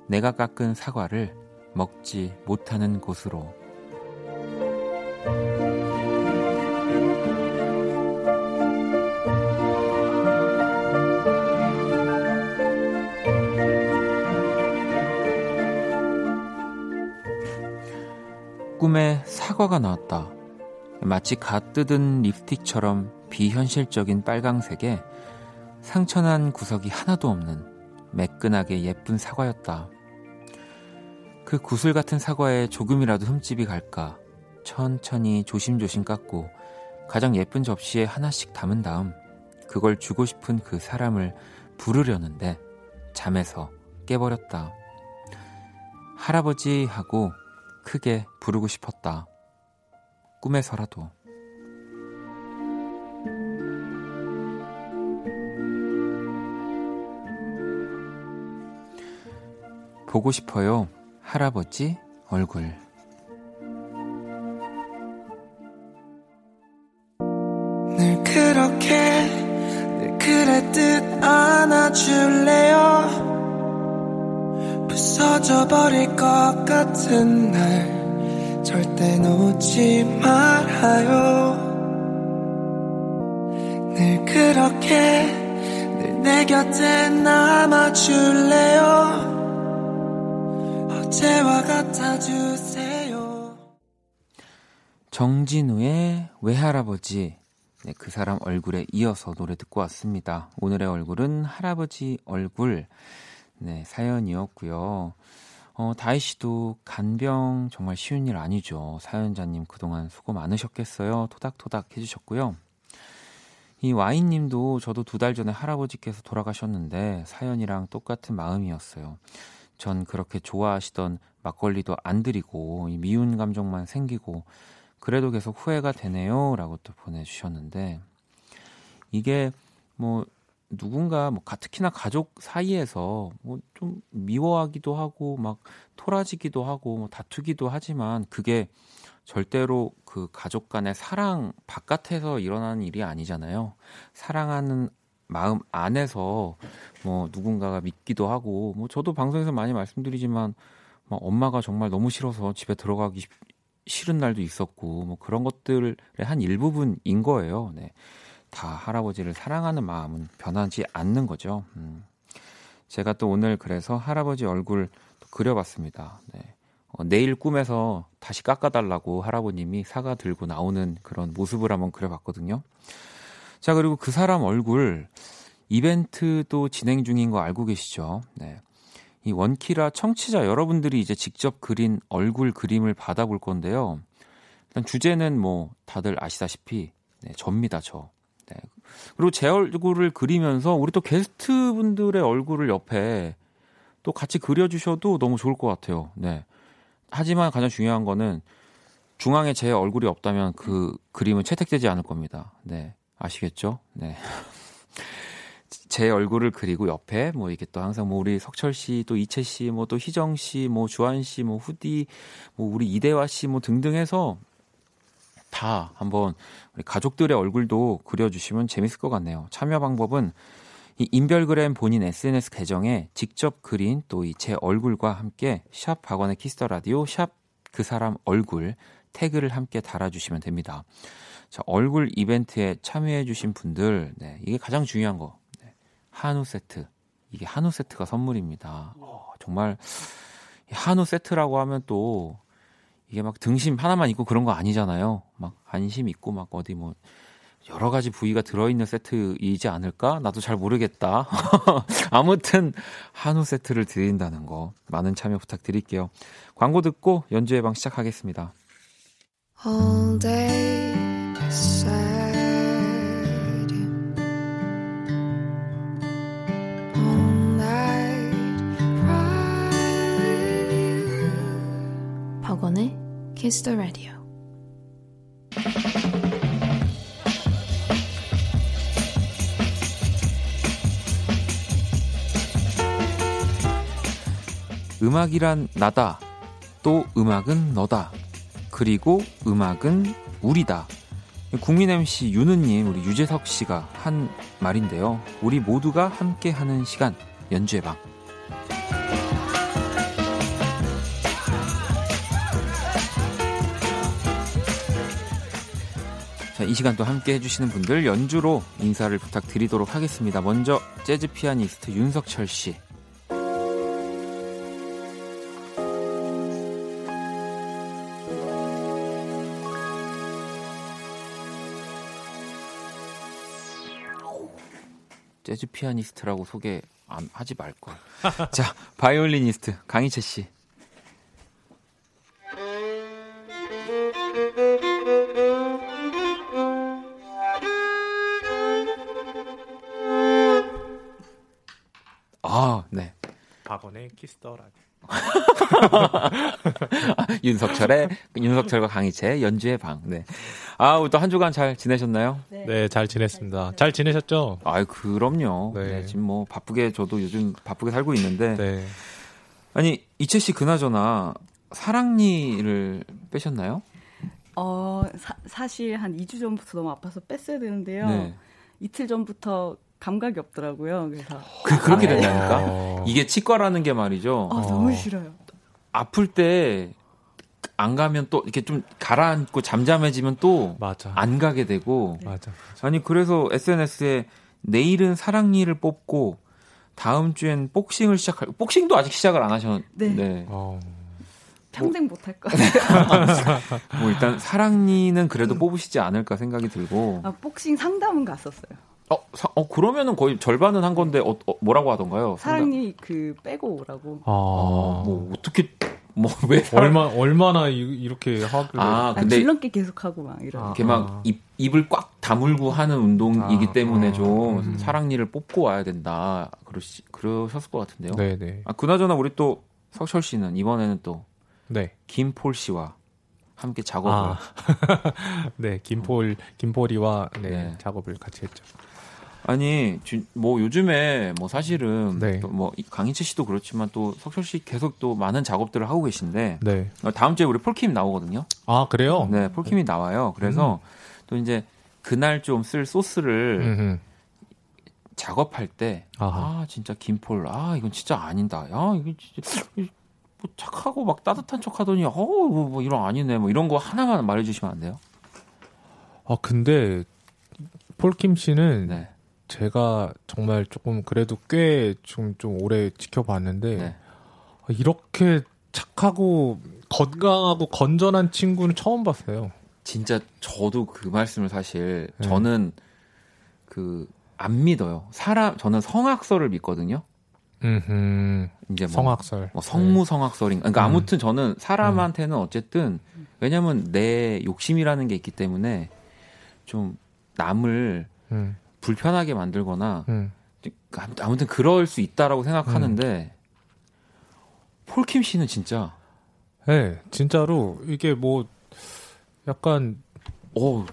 내가 깎은 사과를 먹지 못하는 곳으로. 꿈에 사과가 나왔다. 마치 갓 뜯은 립스틱처럼 비현실적인 빨강색에 상처난 구석이 하나도 없는 매끈하게 예쁜 사과였다. 그 구슬 같은 사과에 조금이라도 흠집이 갈까 천천히 조심조심 깎고 가장 예쁜 접시에 하나씩 담은 다음 그걸 주고 싶은 그 사람을 부르려는데 잠에서 깨버렸다. 할아버지 하고 크게 부르고 싶었다. 꿈에서라도. 보고 싶어요. 할아버지 얼굴. 늘 그렇게 늘 그랬듯 안아줄래요 정진우의 외할아버지. 네, 그 사람 얼굴에 이어서 노래 듣고 왔습니다. 오늘의 얼굴은 할아버지 얼굴. 네, 사연이었고요. 어, 다희 씨도 간병 정말 쉬운 일 아니죠. 사연자님 그동안 수고 많으셨겠어요. 토닥토닥 해주셨고요. 이 와인 님도 저도 두 달 전에 할아버지께서 돌아가셨는데 사연이랑 똑같은 마음이었어요. 전 그렇게 좋아하시던 막걸리도 안 드리고 이 미운 감정만 생기고 그래도 계속 후회가 되네요. 라고 또 보내주셨는데 이게 뭐 누군가 뭐 가- 특히나 가족 사이에서 뭐 좀 미워하기도 하고 막 토라지기도 하고 뭐 다투기도 하지만 그게 절대로 그 가족 간의 사랑 바깥에서 일어나는 일이 아니잖아요. 사랑하는 마음 안에서 뭐 누군가가 믿기도 하고 뭐 저도 방송에서 많이 말씀드리지만 막 엄마가 정말 너무 싫어서 집에 들어가기 싫- 싫은 날도 있었고 뭐 그런 것들의 한 일부분인 거예요. 네. 다 할아버지를 사랑하는 마음은 변하지 않는 거죠. 음. 제가 또 오늘 그래서 할아버지 얼굴 또 그려봤습니다. 네. 어, 내일 꿈에서 다시 깎아달라고 할아버님이 사과 들고 나오는 그런 모습을 한번 그려봤거든요. 자, 그리고 그 사람 얼굴 이벤트도 진행 중인 거 알고 계시죠? 네. 이 원키라 청취자 여러분들이 이제 직접 그린 얼굴 그림을 받아볼 건데요. 일단 주제는 뭐 다들 아시다시피 네, 접니다, 저. 네. 그리고 제 얼굴을 그리면서 우리 또 게스트 분들의 얼굴을 옆에 또 같이 그려주셔도 너무 좋을 것 같아요. 네. 하지만 가장 중요한 거는 중앙에 제 얼굴이 없다면 그 그림은 채택되지 않을 겁니다. 네. 아시겠죠? 네. 제 얼굴을 그리고 옆에 뭐 이게 또 항상 뭐 우리 석철 씨, 또 이채 씨, 뭐 또 희정 씨, 뭐 주한 씨, 뭐 후디, 뭐 우리 이대화 씨 뭐 등등 해서 다 한번 가족들의 얼굴도 그려주시면 재밌을 것 같네요. 참여 방법은 이 인별그램 본인 SNS 계정에 직접 그린 또 이 제 얼굴과 함께 샵 박원의 키스 더 라디오 샵 그 사람 얼굴 태그를 함께 달아주시면 됩니다. 자, 얼굴 이벤트에 참여해주신 분들, 네, 이게 가장 중요한 거. 네, 한우 세트. 이게 한우 세트가 선물입니다. 어, 정말 이 한우 세트라고 하면 또 이게 막 등심 하나만 있고 그런 거 아니잖아요. 막 안심 있고 막 어디 뭐 여러 가지 부위가 들어있는 세트이지 않을까? 나도 잘 모르겠다. 아무튼 한우 세트를 드린다는 거 많은 참여 부탁드릴게요. 광고 듣고 연주의 방 시작하겠습니다. All day Kiss the Radio. 음악이란 나다. 또 음악은 너다. 그리고 음악은 우리다. 국민 MC 윤은님, 우리 유재석 씨가 한 말인데요. 우리 모두가 함께 하는 시간, 연주의 방. 이 시간 또 함께 해주시는 분들 연주로 인사를 부탁드리도록 하겠습니다. 먼저 재즈 피아니스트 윤석철 씨. 재즈 피아니스트라고 소개 안 하지 말걸. 자, 바이올리니스트 강이채 씨. 박원의 키스 더 라디오. 윤석철의 윤석철과 강이채 연주의 방. 네. 아, 또 한 주간 잘 지내셨나요? 네, 잘 지냈습니다. 잘 지내셨죠? 아, 그럼요. 네. 네, 지금 뭐 바쁘게 저도 요즘 바쁘게 살고 있는데 네. 아니 이채 씨 그나저나 사랑니를 빼셨나요? 어, 사, 사실 한 2주 전부터 너무 아파서 뺐어야 되는데요. 네. 이틀 전부터 감각이 없더라고요. 그래서 그 그렇게 아, 네. 된다니까. 어. 이게 치과라는 게 말이죠. 아, 너무 싫어요. 아플 때 안 가면 또 이렇게 좀 가라앉고 잠잠해지면 또 맞아. 안 가게 되고 맞아. 아니 그래서 SNS에 내일은 사랑니를 뽑고 다음 주엔 복싱을 시작할 복싱도 아직 시작을 안 하셨는데 네. 어. 평생 못할것 같아요. 뭐 일단 사랑니는 그래도 뽑으시지 않을까 생각이 들고 아, 복싱 상담은 갔었어요. 어, 사- 어 그러면은 거의 절반은 한 건데 어, 어, 뭐라고 하던가요? 사랑니 그 빼고 오라고. 아, 어, 뭐 어떻게 뭐왜 얼마 얼마나 이, 이렇게 하길래 아 아, 근데 줄넘기 계속 하고 막 이런. 아. 이렇게 막 입, 입을 꽉 다물고 하는 운동이기 아, 때문에 아, 좀 음. 사랑니를 뽑고 와야 된다. 그러시, 그러셨을 것 같은데요. 네, 네. 아, 그나저나 우리 또 석철 씨는 이번에는 또 네. 김폴 씨와 함께 작업을. 아. 네, 김폴 김폴이와 네, 네. 작업을 같이 했죠. 아니, 지- 뭐 요즘에 뭐 사실은 네. 또뭐 이- 강희채 씨도 그렇지만 또 석철 씨 계속 또 많은 작업들을 하고 계신데 네. 어, 다음 주에 우리 폴킴 나오거든요. 아, 그래요? 네, 폴킴이 나와요. 그래서 또 이제 그날 좀 쓸 소스를 음. 작업할 때. 아, 진짜 김폴, 아, 이건 진짜 아니다. 야, 이게 진짜, 이- 뭐 착하고 막 따뜻한 척 하더니, 어, 뭐, 뭐 이런 아니네. 뭐 이런 거 하나만 말해주시면 안 돼요? 아, 근데 폴킴 씨는 네. 제가 정말 조금 그래도 꽤좀좀 오래 지켜봤는데 네. 아, 이렇게 착하고 건강하고 건전한 친구는 처음 봤어요. 진짜 저도 그 말씀을 사실, 네. 저는 그, 안 믿어요. 사람, 저는 성악설을 믿거든요. 음, 이제 뭐, 성악설. 뭐 성무 성악설인 그러니까 음. 아무튼 저는 사람한테는 어쨌든 왜냐면 내 욕심이라는 게 있기 때문에 좀 남을 음, 불편하게 만들거나 음. 아무튼 그럴 수 있다라고 생각하는데 폴킴 씨는 진짜 네, 진짜로 이게 뭐 약간 어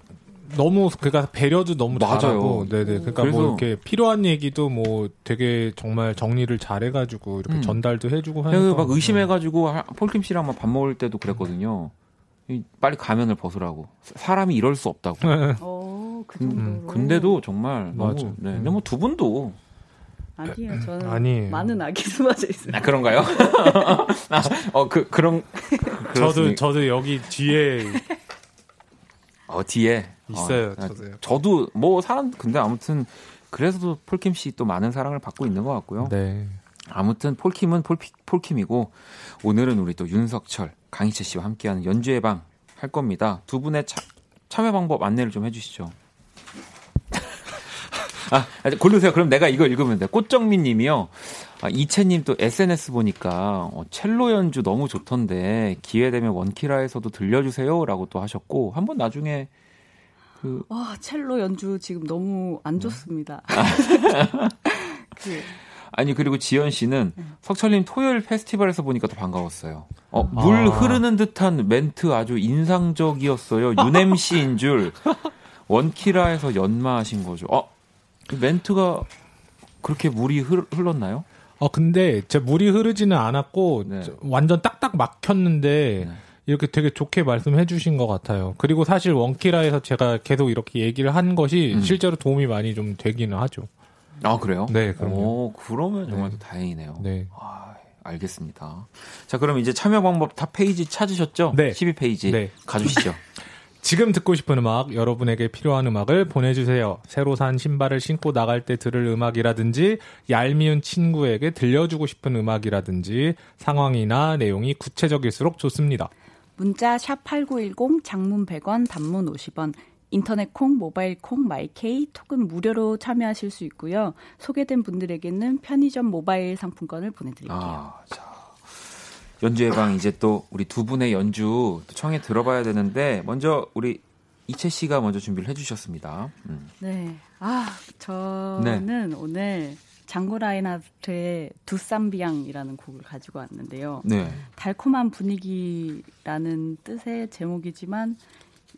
너무 그러니까 배려도 너무 맞아요. 잘하고 네네 그러니까 그래서- 뭐 이렇게 필요한 얘기도 뭐 되게 정말 정리를 잘 해가지고 이렇게 음. 전달도 해주고 하니까 막 의심해가지고 하- 폴킴 씨랑 막 밥 먹을 때도 그랬거든요. 이 빨리 가면을 벗으라고. 사- 사람이 이럴 수 없다고. 어, 그 근- 정도로. 근데도 정말 너무, 맞아. 네. 근데 뭐 두 분도 아니에요. 저는 아니에요. 많은 악이 숨어져 있어요. 아 그런가요? 아, 어 그 그런 저도? 저도 여기 뒤에 어 뒤에 있어요, 어, 저도요. 저도 뭐 사람 근데 아무튼 그래서도 폴킴 씨 또 많은 사랑을 받고 있는 것 같고요. 네 아무튼 폴킴은 폴, 폴킴이고 오늘은 우리 또 윤석철, 강희채 씨와 함께하는 연주의 방 할 겁니다. 두 분의 차- 참여 방법 안내를 좀 해주시죠. 아, 아, 고르세요. 그럼 내가 이거 읽으면 돼. 꽃정민 님이요. 아, 이채님 또 SNS 보니까 어, 첼로 연주 너무 좋던데 기회 되면 원키라에서도 들려주세요. 라고 또 하셨고 한번 나중에 그 와, 첼로 연주 지금 너무 안 좋습니다. 그, 아니 그리고 지연 씨는 석철님 토요일 페스티벌에서 보니까 더 반가웠어요. 어, 물 아. 흐르는 듯한 멘트 아주 인상적이었어요. 윤엠 씨인 줄 원키라에서 연마하신 거죠. 어, 그 멘트가 그렇게 물이 흐, 흘렀나요? 어 근데 제 물이 흐르지는 않았고 네. 저- 완전 딱딱 막혔는데 네. 이렇게 되게 좋게 말씀해 주신 것 같아요. 그리고 사실 원키라에서 제가 계속 이렇게 얘기를 한 것이 음. 실제로 도움이 많이 좀 되기는 하죠. 아 그래요? 네, 그럼요. 오, 그러면 정말 네. 또 다행이네요. 네. 아, 알겠습니다. 자, 그럼 이제 참여 방법 다 페이지 찾으셨죠? 네. 12페이지 네. 가주시죠. 지금 듣고 싶은 음악, 여러분에게 필요한 음악을 보내주세요. 새로 산 신발을 신고 나갈 때 들을 음악이라든지, 얄미운 친구에게 들려주고 싶은 음악이라든지, 상황이나 내용이 구체적일수록 좋습니다. 문자 샵8910 장문 100원 단문 50원 인터넷 콩, 모바일 콩, 마이케이, 톡은 무료로 참여하실 수 있고요. 소개된 분들에게는 편의점 모바일 상품권을 보내드릴게요. 아, 자. 연주 예방 이제 또 우리 두 분의 연주 또 청해 들어봐야 되는데 먼저 우리 이채 씨가 먼저 준비를 해주셨습니다. 음. 네. 아, 저는 오늘 장고 라인하트의 두쌈비앙이라는 곡을 가지고 왔는데요. 네. 달콤한 분위기라는 뜻의 제목이지만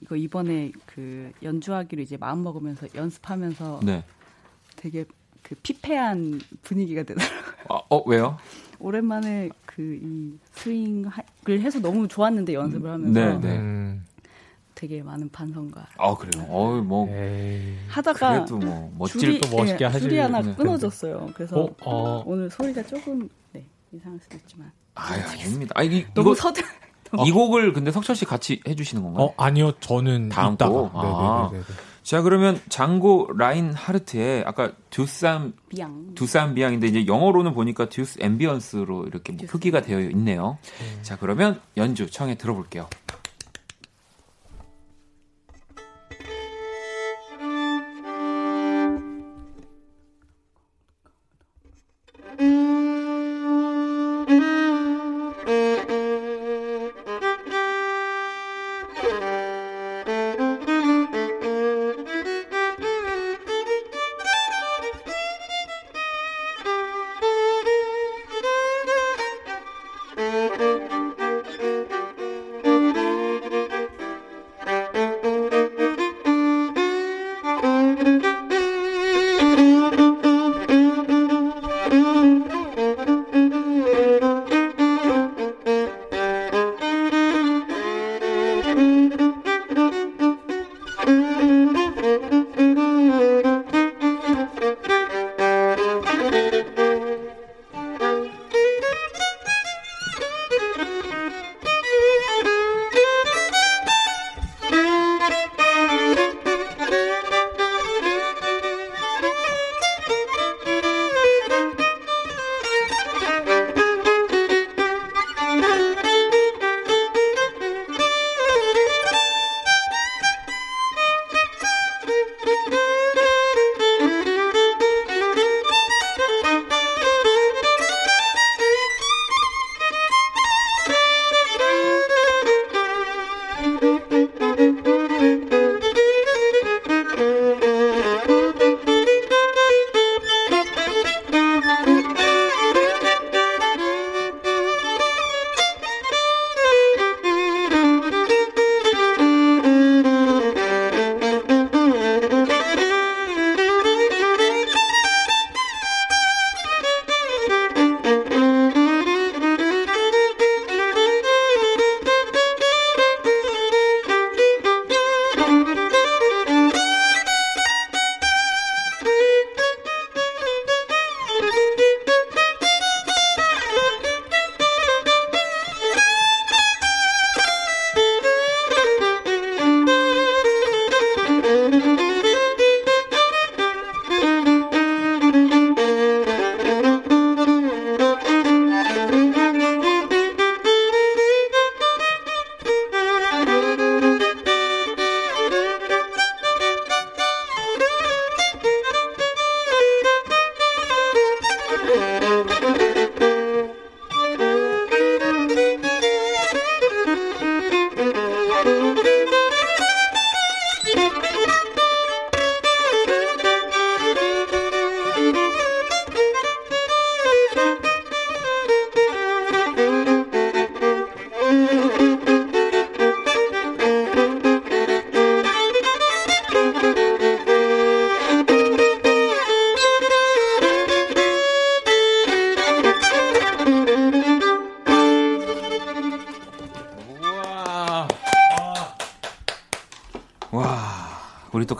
이거 이번에 그 연주하기로 이제 마음 먹으면서 연습하면서 네. 되게 그 피폐한 분위기가 되더라고요. 아, 어 왜요? 오랜만에 그 이 스윙을 해서 너무 좋았는데 연습을 하면서 네, 네. 음, 되게 많은 반성과 아 그래요. 어, 뭐 에이. 하다가 그래도 뭐 멋질 줄이, 또 멋있게 예, 하실 줄이 하나. 끊어졌어요. 그래서 어, 어. 오늘 소리가 조금 네, 이상할 수도 있지만 아, 아닙니다. 아, 이, 너무 이거 서들 이 곡을 근데 석철 씨 같이 해주시는 건가요? 어, 아니요, 저는 다음. 곡? 아. 자 그러면 장고 라인하르트의 아까 Douce Ambiance Douce Ambiance인데 이제 영어로는 보니까 Douce Ambiance로 이렇게 뭐 표기가 되어 있네요. 자 그러면 연주 청해 들어볼게요.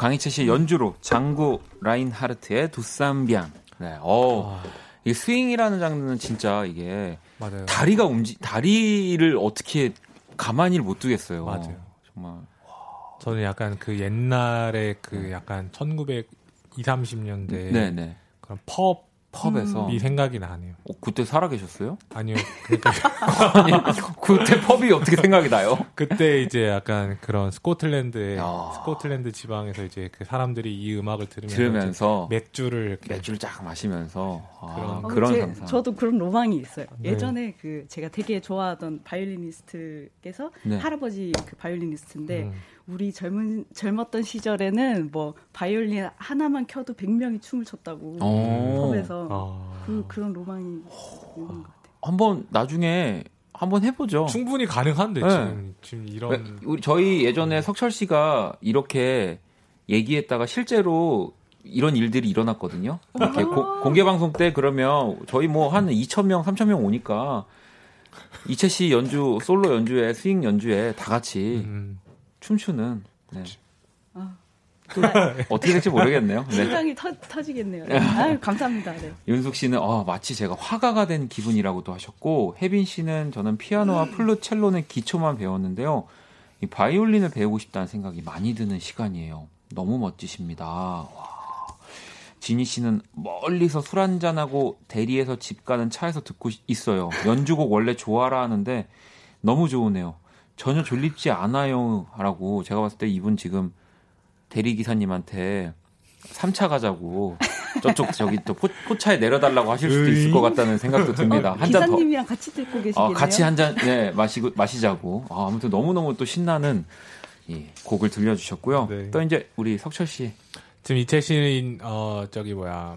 강희철 씨의 연주로 장구 라인하르트의 두쌈비앙. 네. 어. 이 스윙이라는 장르는 진짜 이게 맞아요. 다리가 움직 다리를 어떻게 가만히를 못 두겠어요. 맞아요. 정말 저는 약간 그 옛날에 그 약간 1920, 30년대 네, 네. 그런 펍 펍에서 이 생각이 나네요. 어, 그때 살아 계셨어요? 아니요. 그러니까 아니, 그때 펍이 어떻게 생각이 나요? 그때 이제 약간 그런 스코틀랜드의 야. 스코틀랜드 지방에서 이제 그 사람들이 이 음악을 들으면서, 들으면서 맥주를 이렇게 맥주를 쫙 마시면서 아, 그런- 어, 그런 제- 상상. 저도 그런 로망이 있어요. 네. 예전에 그 제가 되게 좋아하던 바이올리니스트께서 네. 할아버지 그 바이올리니스트인데 음. 우리 젊은 젊었던 시절에는 뭐 바이올린 하나만 켜도 100명이 춤을 췄다고 어. 펍에서 아. 그 그런 로망이 있는 것 같아요. 한번 나중에 한번 해보죠. 충분히 가능한데 네. 지금 지금 왜, 이런 우리 저희 예전에 석철 씨가 이렇게 얘기했다가 실제로 이런 일들이 일어났거든요. 이렇게 고- 공개 방송 때 그러면 저희 뭐 한 2천 명, 3천 명 오니까 이채 씨 연주 솔로 연주회 스윙 연주회 다 같이 음, 춤추는 네. 아. 또 어떻게 될지 모르겠네요. 네. 심장이 터, 터지겠네요. 아유, 감사합니다. 네. 윤숙 씨는 어, 마치 제가 화가가 된 기분이라고도 하셨고 혜빈 씨는 저는 피아노와 플룻, 첼로는 기초만 배웠는데요. 이 바이올린을 배우고 싶다는 생각이 많이 드는 시간이에요. 너무 멋지십니다. 와. 지니 씨는 멀리서 술 한잔하고 대리에서 집 가는 차에서 듣고 있어요. 연주곡 원래 좋아라 하는데 너무 좋으네요. 전혀 졸립지 않아요. 라고 제가 봤을 때 이분 지금 대리 기사님한테 3차 가자고 저쪽 저기 또 포, 포차에 내려달라고 하실 수도 있을 것 같다는 생각도 듭니다. 어, 한잔 더. 기사님이랑 같이 듣고 계시겠네요. 어, 같이 한 잔, 네, 마시고, 마시자고. 아, 아무튼 너무 너무 또 신나는 이 곡을 들려주셨고요. 네. 또 이제 우리 석철 씨. 지금 이채 씨는 어 저기 뭐야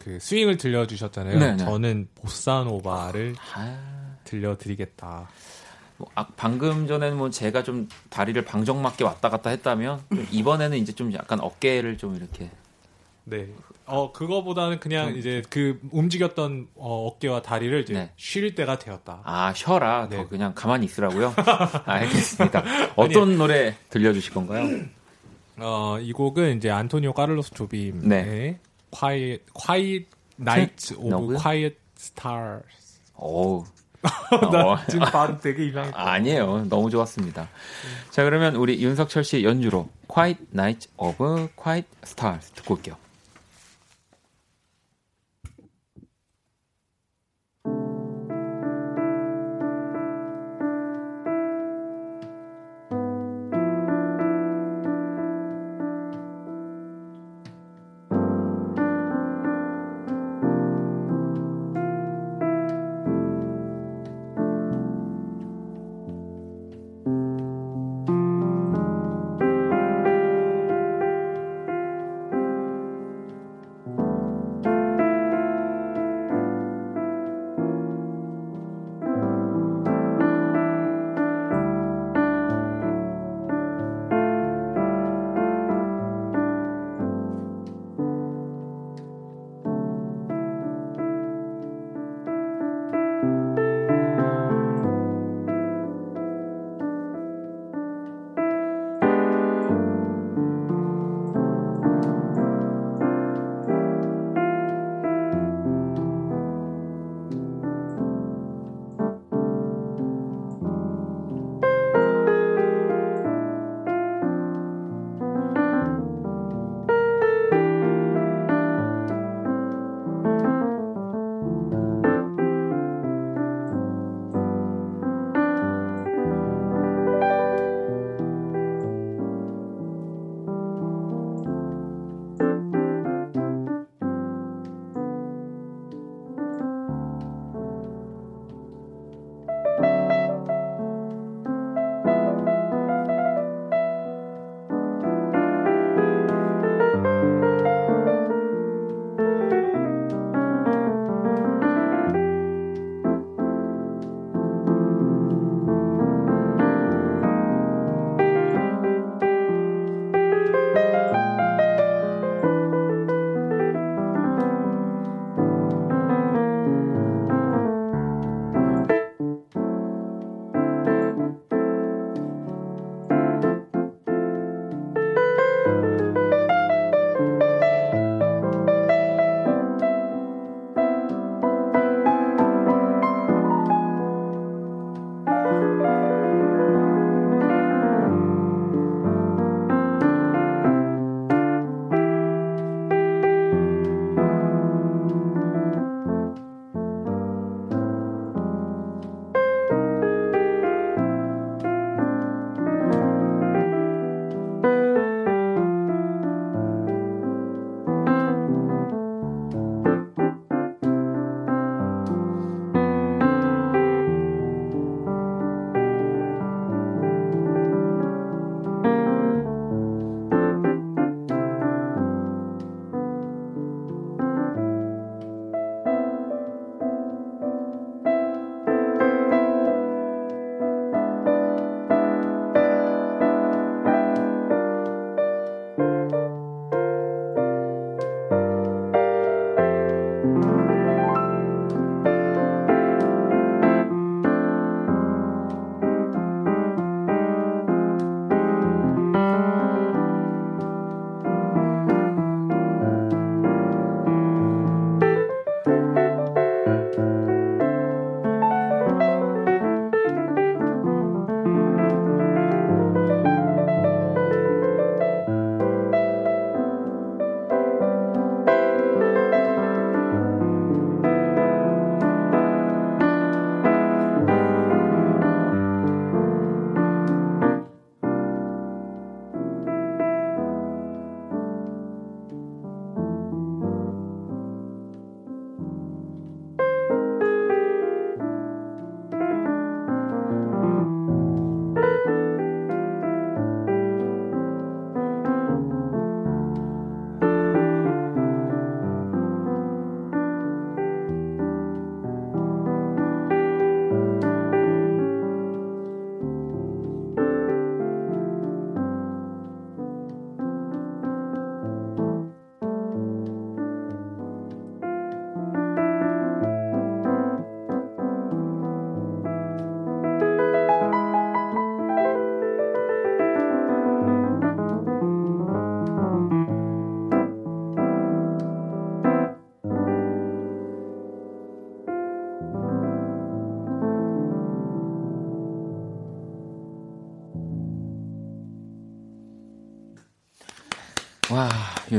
그 스윙을 들려주셨잖아요. 네, 네. 저는 보사노바를 아, 들려드리겠다. 뭐, 아, 방금 전에는 뭐 제가 좀 다리를 방정맞게 왔다 갔다 했다면 이번에는 이제 좀 약간 어깨를 좀 이렇게. 네. 어 그거보다는 그냥 좀- 이제 그 움직였던 어, 어깨와 다리를 이제 네. 쉴 때가 되었다. 아, 쉬어라. 네. 더 그냥 가만히 있으라고요? 알겠습니다. 어떤 노래 들려주실 건가요? 어, 이 곡은 이제 안토니오 카를로스 조빔의 네. Quiet Quiet Nights of 뭐고요? Quiet Stars. 어우. 나 어. 지금 반 되게 이상했다. 아니에요. 너무 좋았습니다. 자, 그러면 우리 윤석철 씨의 연주로 Quiet Night of Quiet Stars 듣고 올게요.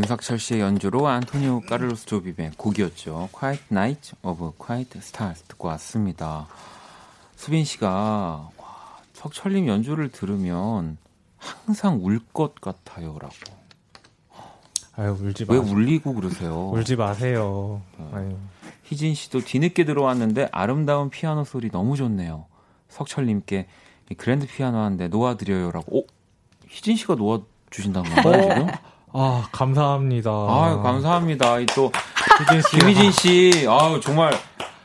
윤석철 씨의 연주로 안토니오 까르로스 조비의 곡이었죠. Quiet Night of Quiet Stars 듣고 왔습니다. 수빈 씨가 와, 석철님 연주를 들으면 항상 울 것 같아요라고. 아유 울지 왜 마. 울리고 그러세요? 울지 마세요. 아유. 희진 씨도 뒤늦게 들어왔는데 아름다운 피아노 소리 너무 좋네요. 석철님께 이 그랜드 피아노 한대 놓아드려요라고. 오, 희진 씨가 놓아 주신다는 건가요 지금? 아 감사합니다. 아 감사합니다. 이또 희진 씨. 김희진 씨, 아 정말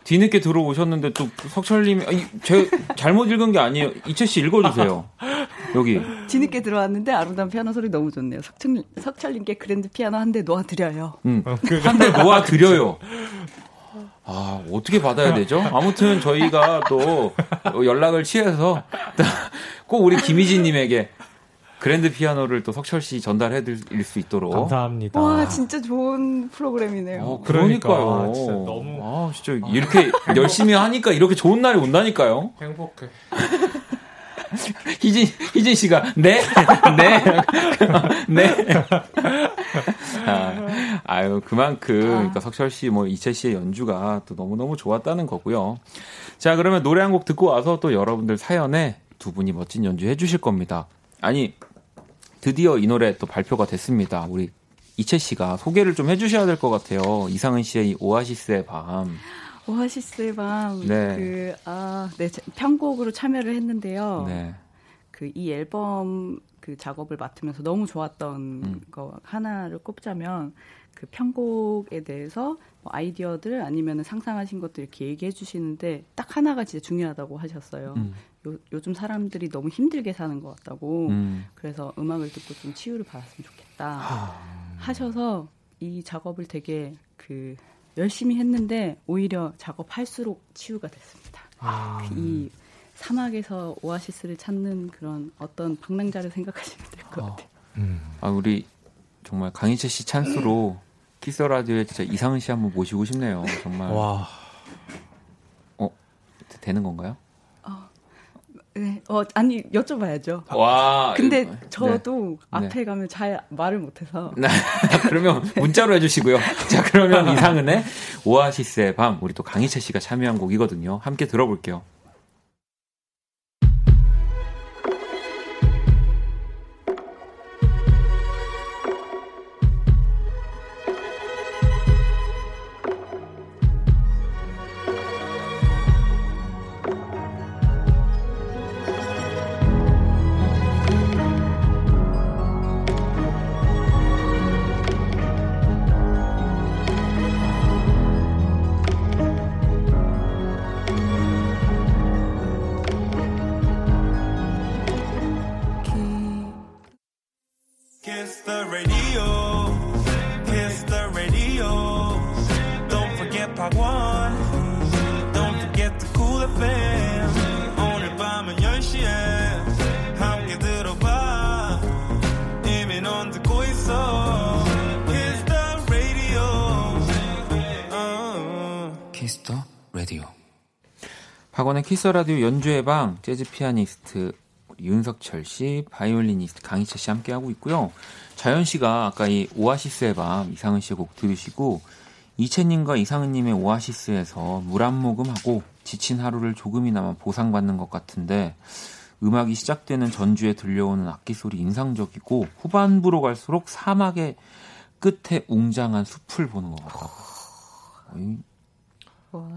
뒤늦게 들어오셨는데 또 석철님, 아니, 제 잘못 읽은 게 아니에요. 이채 씨 읽어주세요. 여기. 뒤늦게 들어왔는데 아름다운 피아노 소리 너무 좋네요. 석철, 석철님께 그랜드 피아노 한 대 놓아드려요. 음, 한 대 놓아 드려요. 아, 어떻게 받아야 되죠? 아무튼 저희가 또 연락을 취해서 꼭 우리 김희진님에게 그랜드 피아노를 또 석철 씨 전달해 드릴 수 있도록. 감사합니다. 와 진짜 좋은 프로그램이네요. 어, 그러니까요. 그러니까, 진짜 너무- 아, 진짜 이렇게 열심히 하니까 이렇게 좋은 날이 온다니까요. 행복해. 희진 희진 씨가 네, 네, 네. 아, 아유 그만큼 그러니까 석철 씨 뭐 이채 씨의 연주가 또 너무 너무 좋았다는 거고요. 자 그러면 노래 한 곡 듣고 와서 또 여러분들 사연에 두 분이 멋진 연주 해주실 겁니다. 아니 드디어 이 노래 또 발표가 됐습니다. 우리 이채 씨가 소개를 좀 해주셔야 될 것 같아요. 이상은 씨의 이 오아시스의 밤. 오아시스의 밤. 네. 그, 아, 네, 제- 편곡으로 참여를 했는데요. 네. 그 이 앨범 그 작업을 맡으면서 너무 좋았던 음. 거 하나를 꼽자면 그 편곡에 대해서 뭐 아이디어들 아니면 상상하신 것들 이렇게 얘기해 주시는데 딱 하나가 진짜 중요하다고 하셨어요. 음. 요, 요즘 사람들이 너무 힘들게 사는 것 같다고. 음. 그래서 음악을 듣고 좀 치유를 받았으면 좋겠다. 아. 하셔서 이 작업을 되게 그 열심히 했는데 오히려 작업할수록 치유가 됐습니다. 아. 이 사막에서 오아시스를 찾는 그런 어떤 방랑자를 생각하시면 될것 같아요. 아 우리 정말 강희채 씨 찬스로 키스 라디오에 진짜 이상은 씨 한번 모시고 싶네요. 정말. 와. 어 되는 건가요? 네, 어 아니 여쭤봐야죠. 와. 근데 이거- 저도 네. 앞에 가면 잘 말을 못해서 네. 그러면 문자로 해주시고요. 자 그러면 이상은의 오아시스의 밤 우리 또 강희채 씨가 참여한 곡이거든요. 함께 들어볼게요. 키스 라디오 연주의 방 재즈 피아니스트 윤석철 씨, 바이올리니스트 강이채 씨 함께 하고 있고요. 자연 씨가 아까 이 오아시스의 밤 이상은 씨의 곡 들으시고 이채님과 이상은님의 오아시스에서 물 한 모금 하고 지친 하루를 조금이나마 보상받는 것 같은데 음악이 시작되는 전주에 들려오는 악기 소리 인상적이고 후반부로 갈수록 사막의 끝에 웅장한 숲을 보는 것 같다. 어이, 와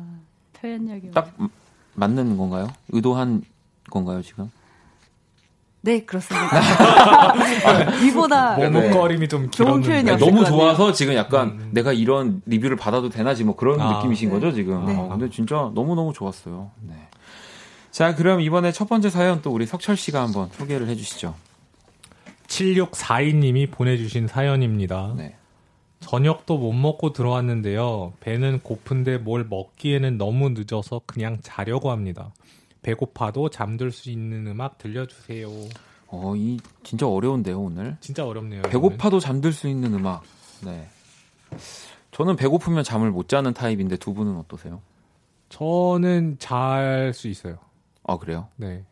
표현력이 딱 음, 맞는 건가요? 의도한 건가요 지금? 네 그렇습니다. 이보다 머뭇거림이 좀 좋은. 표현이 없을 너무. 좋아서 지금 약간 내가 이런 리뷰를 받아도 되나지 뭐 그런 아, 느낌이신 네. 거죠 지금. 네. 아, 근데 진짜 너무 너무 좋았어요. 네. 자 그럼 이번에 첫 번째 사연 또 우리 석철 씨가 한번 소개를 해 주시죠. 7642님이 보내주신 사연입니다. 네. 저녁도 못 먹고 들어왔는데요. 배는 고픈데 뭘 먹기에는 너무 늦어서 그냥 자려고 합니다. 배고파도 잠들 수 있는 음악 들려주세요. 어, 이 진짜 어려운데요 오늘. 진짜 어렵네요. 배고파도 잠들 수 있는 음악. 네. 저는 배고프면 잠을 못 자는 타입인데 두 분은 어떠세요? 저는 잘 수 있어요. 아 그래요? 네.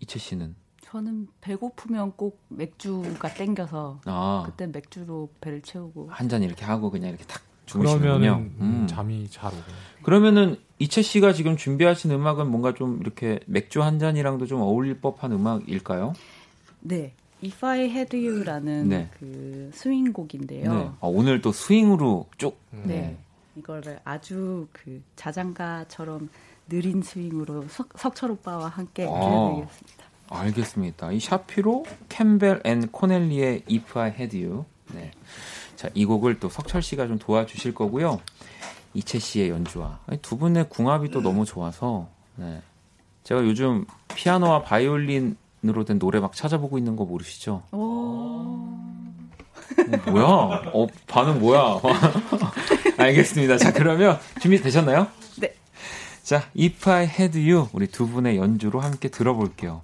이채 씨는 저는 배고프면 꼭 맥주가 땡겨서 아. 그때 맥주로 배를 채우고 한 잔 이렇게 하고 그냥 이렇게 탁. 그러면 음, 잠이 잘 오고. 그러면은 이채 씨가 지금 준비하신 음악은 뭔가 좀 이렇게 맥주 한 잔이랑도 좀 어울릴 법한 음악일까요? 네. If I Had You라는 네. 그 스윙곡인데요. 네. 아, 오늘 또 스윙으로 쭉. 네. 이거를 아주 그 자장가처럼 느린 스윙으로 석, 석철 오빠와 함께 아. 들려드리겠습니다. 알겠습니다. 이 샤피로 캠벨 앤 코넬리의 If I Had You. 네. 자, 이 곡을 또 석철 씨가 좀 도와주실 거고요. 이채 씨의 연주와 두 분의 궁합이 또 너무 좋아서 네. 제가 요즘 피아노와 바이올린으로 된 노래 막 찾아보고 있는 거 모르시죠? 오. 어, 뭐야? 어, 반응 뭐야? 알겠습니다. 자, 그러면 준비되셨나요? 네. 자, If I Had You 우리 두 분의 연주로 함께 들어볼게요.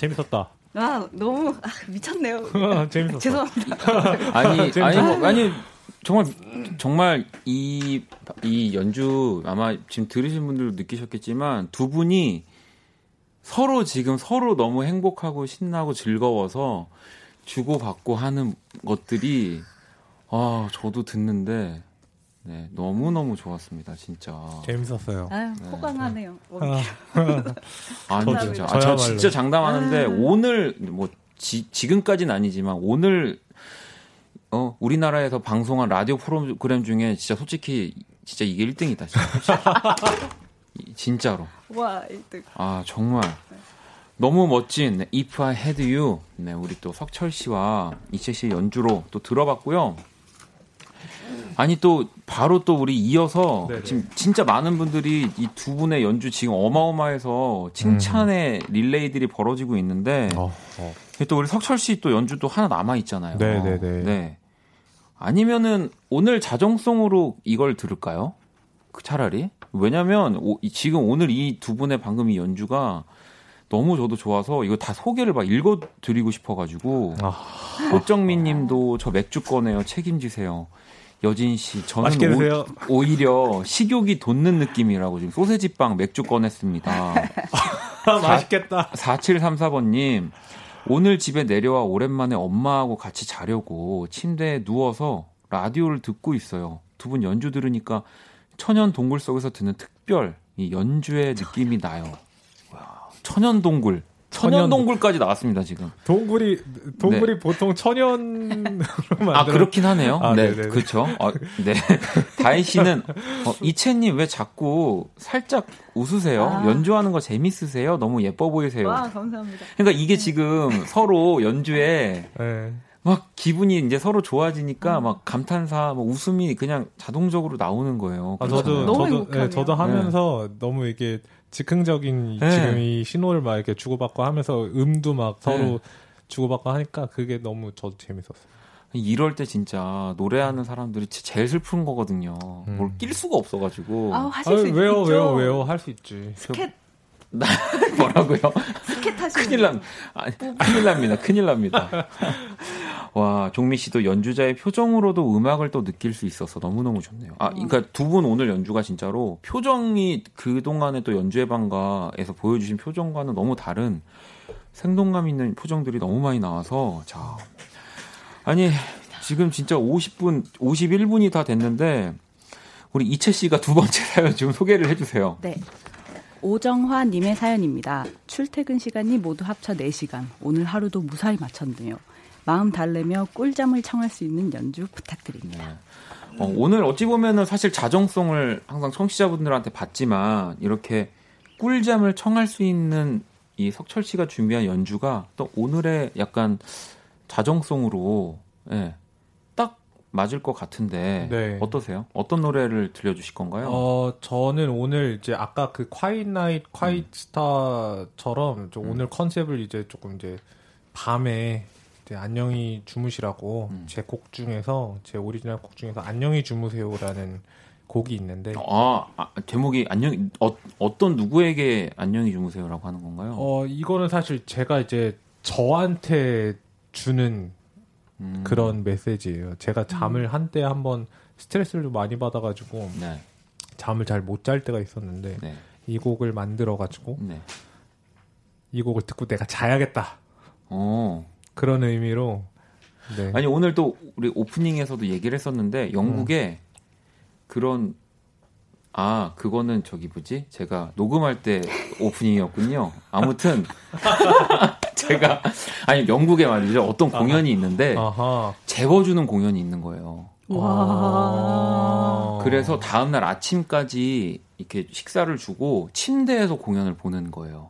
재밌었다. 아, 너무 아, 미쳤네요. 재밌었어. 죄송합니다. 아니, 재밌었어. 아니, 뭐, 아니, 정말, 정말 이, 이 연주 아마 지금 들으신 분들도 느끼셨겠지만 두 분이 서로 지금 서로 너무 행복하고 신나고 즐거워서 주고받고 하는 것들이 아, 저도 듣는데 네, 너무 너무 좋았습니다, 진짜. 재밌었어요. 아유, 호강하네요. 아니 저도, 진짜 아, 저. 진짜 장담하는데 아. 오늘 뭐 지, 지금까지는 아니지만 오늘 어 우리나라에서 방송한 라디오 프로그램 중에 진짜 솔직히 진짜 이게 1등이다 진짜 진짜로 와, 1등. 아 정말 너무 멋진 네, If I Had You 네 우리 또 석철 씨와 이채 씨의 연주로 또 들어봤고요. 아니 또 바로 또 우리 이어서 네네. 지금 진짜 많은 분들이 이 두 분의 연주 지금 어마어마해서 칭찬의 릴레이들이 벌어지고 있는데 어, 어. 또 우리 석철 씨 또 연주 또 하나 남아 있잖아요. 네네네. 네. 아니면은 오늘 자정송으로 이걸 들을까요? 그 차라리 왜냐면 오- 이- 지금 오늘 이 두 분의 방금 이 연주가 너무 저도 좋아서 이거 다 소개를 막 읽어드리고 싶어가지고 아. 꽃정민님도 저 맥주 꺼내요 책임지세요. 여진 씨 저는. 오, 히려 식욕이 돋는 느낌이라고 지금 소세지빵 맥주 꺼냈습니다. 맛있겠다. 4734번님, 오늘 집에 내려와 오랜만에 엄마하고 같이 자려고 침대에 누워서 라디오를 듣고 있어요. 두 분 연주 들으니까 천연 동굴 속에서 듣는 특별 이 연주의 느낌이 나요. 와, 천연 동굴. 천연 동굴까지 나왔습니다, 지금. 동굴이 동굴이 보통 천연으로 만들어. 아, 그렇긴 하네요. 아, 네. 그렇죠. 아, 네. 다혜 씨는 어, 이채님 왜 자꾸 살짝 웃으세요? 아. 연주하는 거 재밌으세요? 너무 예뻐 보이세요. 와, 감사합니다. 그러니까 이게 지금 서로 연주에 네. 막 기분이 이제 서로 좋아지니까 막 감탄사, 막 웃음이 그냥 자동적으로 나오는 거예요. 아, 저도 저도 행복하네요. 네, 저도 하면서 너무 이게 즉흥적인 이- 네. 지금 이 신호를 막 이렇게 주고받고 하면서 음도 막 서로 네. 주고받고 하니까 그게 너무 저도 재밌었어요. 이럴 때 진짜 노래하는 사람들이 제일 슬픈 거거든요. 음. 뭘낄 수가 없어가지고. 아, 하실 수 왜요, 있죠. 왜요, 왜요? 할 수 있지. 스켓, 뭐라고요? 스켓 하시는 큰일 납, 아니, 큰일 납니다. 큰일 납니다. 와, 종미 씨도 연주자의 표정으로도 음악을 또 느낄 수 있어서 너무너무 좋네요. 아, 그러니까 두 분 오늘 연주가 진짜로 표정이 그동안에 또 연주의 방가에서 보여주신 표정과는 너무 다른 생동감 있는 표정들이 너무 많이 나와서 자. 아니, 지금 진짜 50분, 51분이 다 됐는데 우리 이채 씨가 두 번째 사연 좀 소개를 해 주세요. 네. 오정화님의 사연입니다. 출퇴근 시간이 모두 합쳐 4시간. 오늘 하루도 무사히 마쳤네요. 마음 달래며 꿀잠을 청할 수 있는 연주 부탁드립니다. 어, 오늘 어찌 보면은 사실 자정송을 항상 청취자분들한테 받지만 이렇게 꿀잠을 청할 수 있는 이 석철 씨가 준비한 연주가 또 오늘의 약간 자정송으로 예, 딱 맞을 것 같은데 네. 어떠세요? 어떤 노래를 들려주실 건가요? 어, 저는 오늘 이제 아까 그 quiet night, quiet 음. star처럼 좀 오늘 컨셉을 이제 조금 이제 밤에 이제 안녕히 주무시라고 음. 제곡 중에서 제 오리지널 곡 중에서 안녕히 주무세요라는 곡이 있는데 아, 아, 제목이 안녕 어, 어떤 누구에게 안녕히 주무세요라고 하는 건가요? 어, 이거는 사실 제가 이제 저한테 주는 음, 그런 메시지예요. 제가 잠을 한때 한번 스트레스를 좀 많이 받아가지고 네, 잠을 잘 못 잘 때가 있었는데 네, 이 곡을 만들어가지고 네. 이 곡을 듣고 내가 자야겠다 어. 그런 의미로 네. 아니 오늘 또 우리 오프닝에서도 얘기를 했었는데 영국에 그런 아 그거는 저기 뭐지 제가 녹음할 때 오프닝이었군요. 아무튼 제가 아니 영국에 말이죠 어떤 공연이 있는데 아하. 재워주는 공연이 있는 거예요. 아. 그래서 다음 날 아침까지 이렇게 식사를 주고 침대에서 공연을 보는 거예요.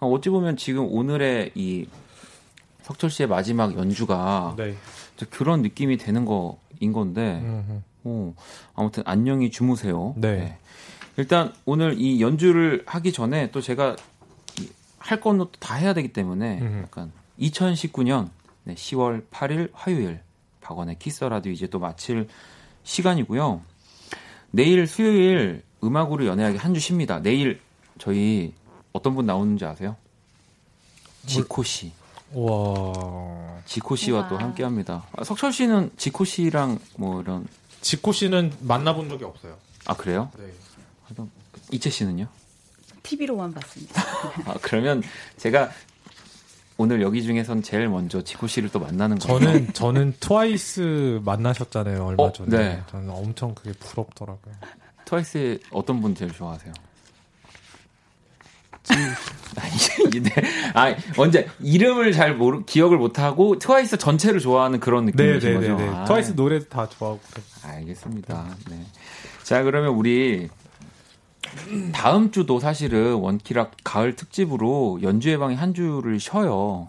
어찌 보면 지금 오늘의 이 석철 씨의 마지막 연주가 네. 그런 느낌이 되는 거인 건데. 어, 아무튼 안녕히 주무세요. 네. 일단 오늘 이 연주를 하기 전에 또 제가 이- 할또다 해야 되기 때문에. 약간 2019년 10월 8일 화요일 박원의 키스 라디오 이제 또 마칠 시간이고요. 내일 수요일 음악으로 연애하기 한 주 쉽니다. 내일 저희 어떤 분 나오는지 아세요? 지코 씨. 와. 지코 씨와 또 함께 합니다. 아, 석철 씨는 지코 씨랑 뭐 이런. 지코 씨는 만나본 적이 없어요. 아, 그래요? 네. 이채 씨는요? TV로만 봤습니다. 아, 그러면 제가 오늘 여기 중에선 제일 먼저 지코 씨를 또 만나는 거예요. 저는 저는 트와이스 만나셨잖아요 얼마 어, 전에. 네. 저는 엄청 그게 부럽더라고요. 트와이스의 어떤 분 제일 좋아하세요? 아, 이제, 이제, 아, 언제, 이름을 잘 모르, 기억을 못 하고, 트와이스 전체를 좋아하는 그런 느낌이신 거죠? 네네네. 아, 트와이스 노래도 다 좋아하고. 알겠습니다. 네. 자, 그러면 우리, 다음 주도 사실은 원키락 가을 특집으로 연주의 방에 한 주를 쉬어요.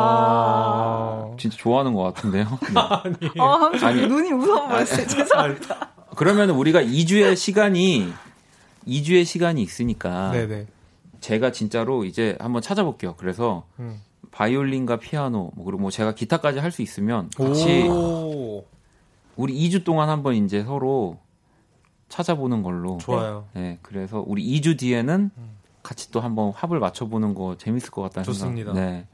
아. 진짜 좋아하는 것 같은데요. 네. 아, 함정 아니. 눈이 무서워 보였어요. 죄송합니다. 그러면 우리가 2주의 시간이 2주의 시간이 있으니까 네네. 제가 진짜로 이제 한번 찾아볼게요. 그래서 음. 바이올린과 피아노 뭐 그리고 뭐 제가 기타까지 할 수 있으면 같이 오. 우리 2주 동안 한번 이제 서로 찾아보는 걸로 좋아요. 네, 그래서 우리 2주 뒤에는 같이 또 한번 합을 맞춰보는 거 재밌을 것 같다는 좋습니다. 생각. 네.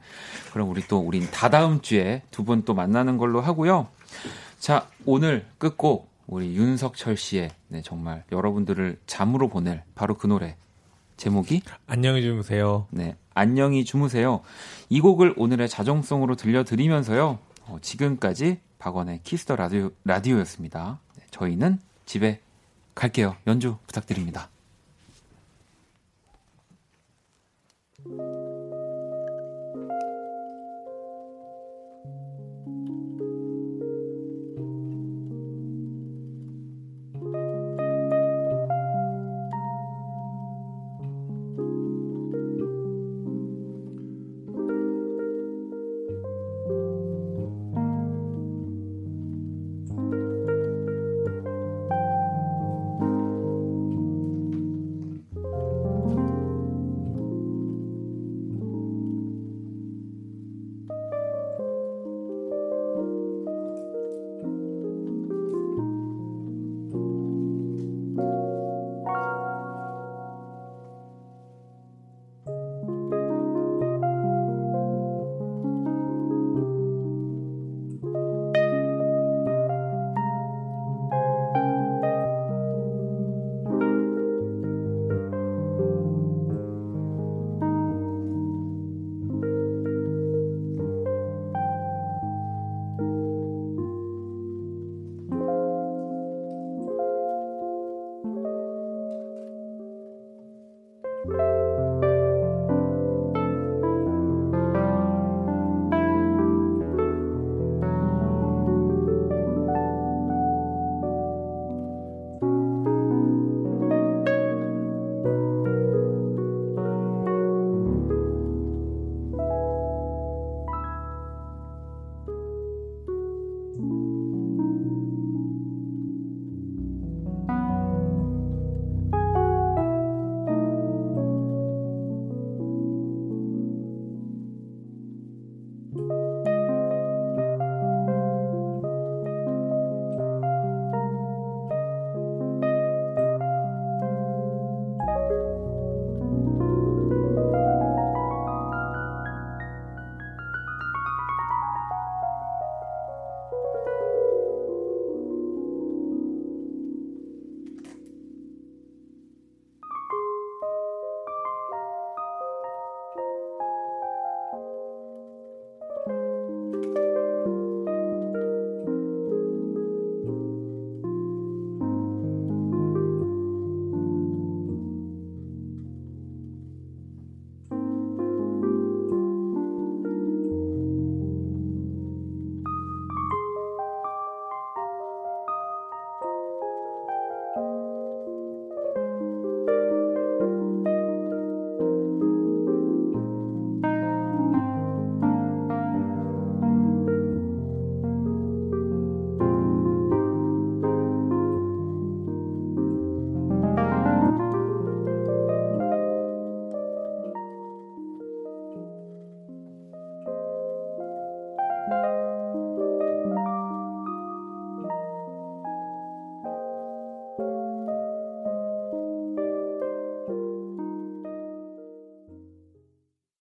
그럼 우리 또 우린 다다음 주에 두 분 또 만나는 걸로 하고요. 자, 오늘 끝곡 우리 윤석철 씨의 네, 정말 여러분들을 잠으로 보낼 바로 그 노래. 제목이 안녕히 주무세요. 네, 안녕히 주무세요. 이 곡을 오늘의 자정송으로 들려드리면서요. 어, 지금까지 박원의 키스 더 라디오, 라디오였습니다. 네, 저희는 집에 갈게요. 연주 부탁드립니다.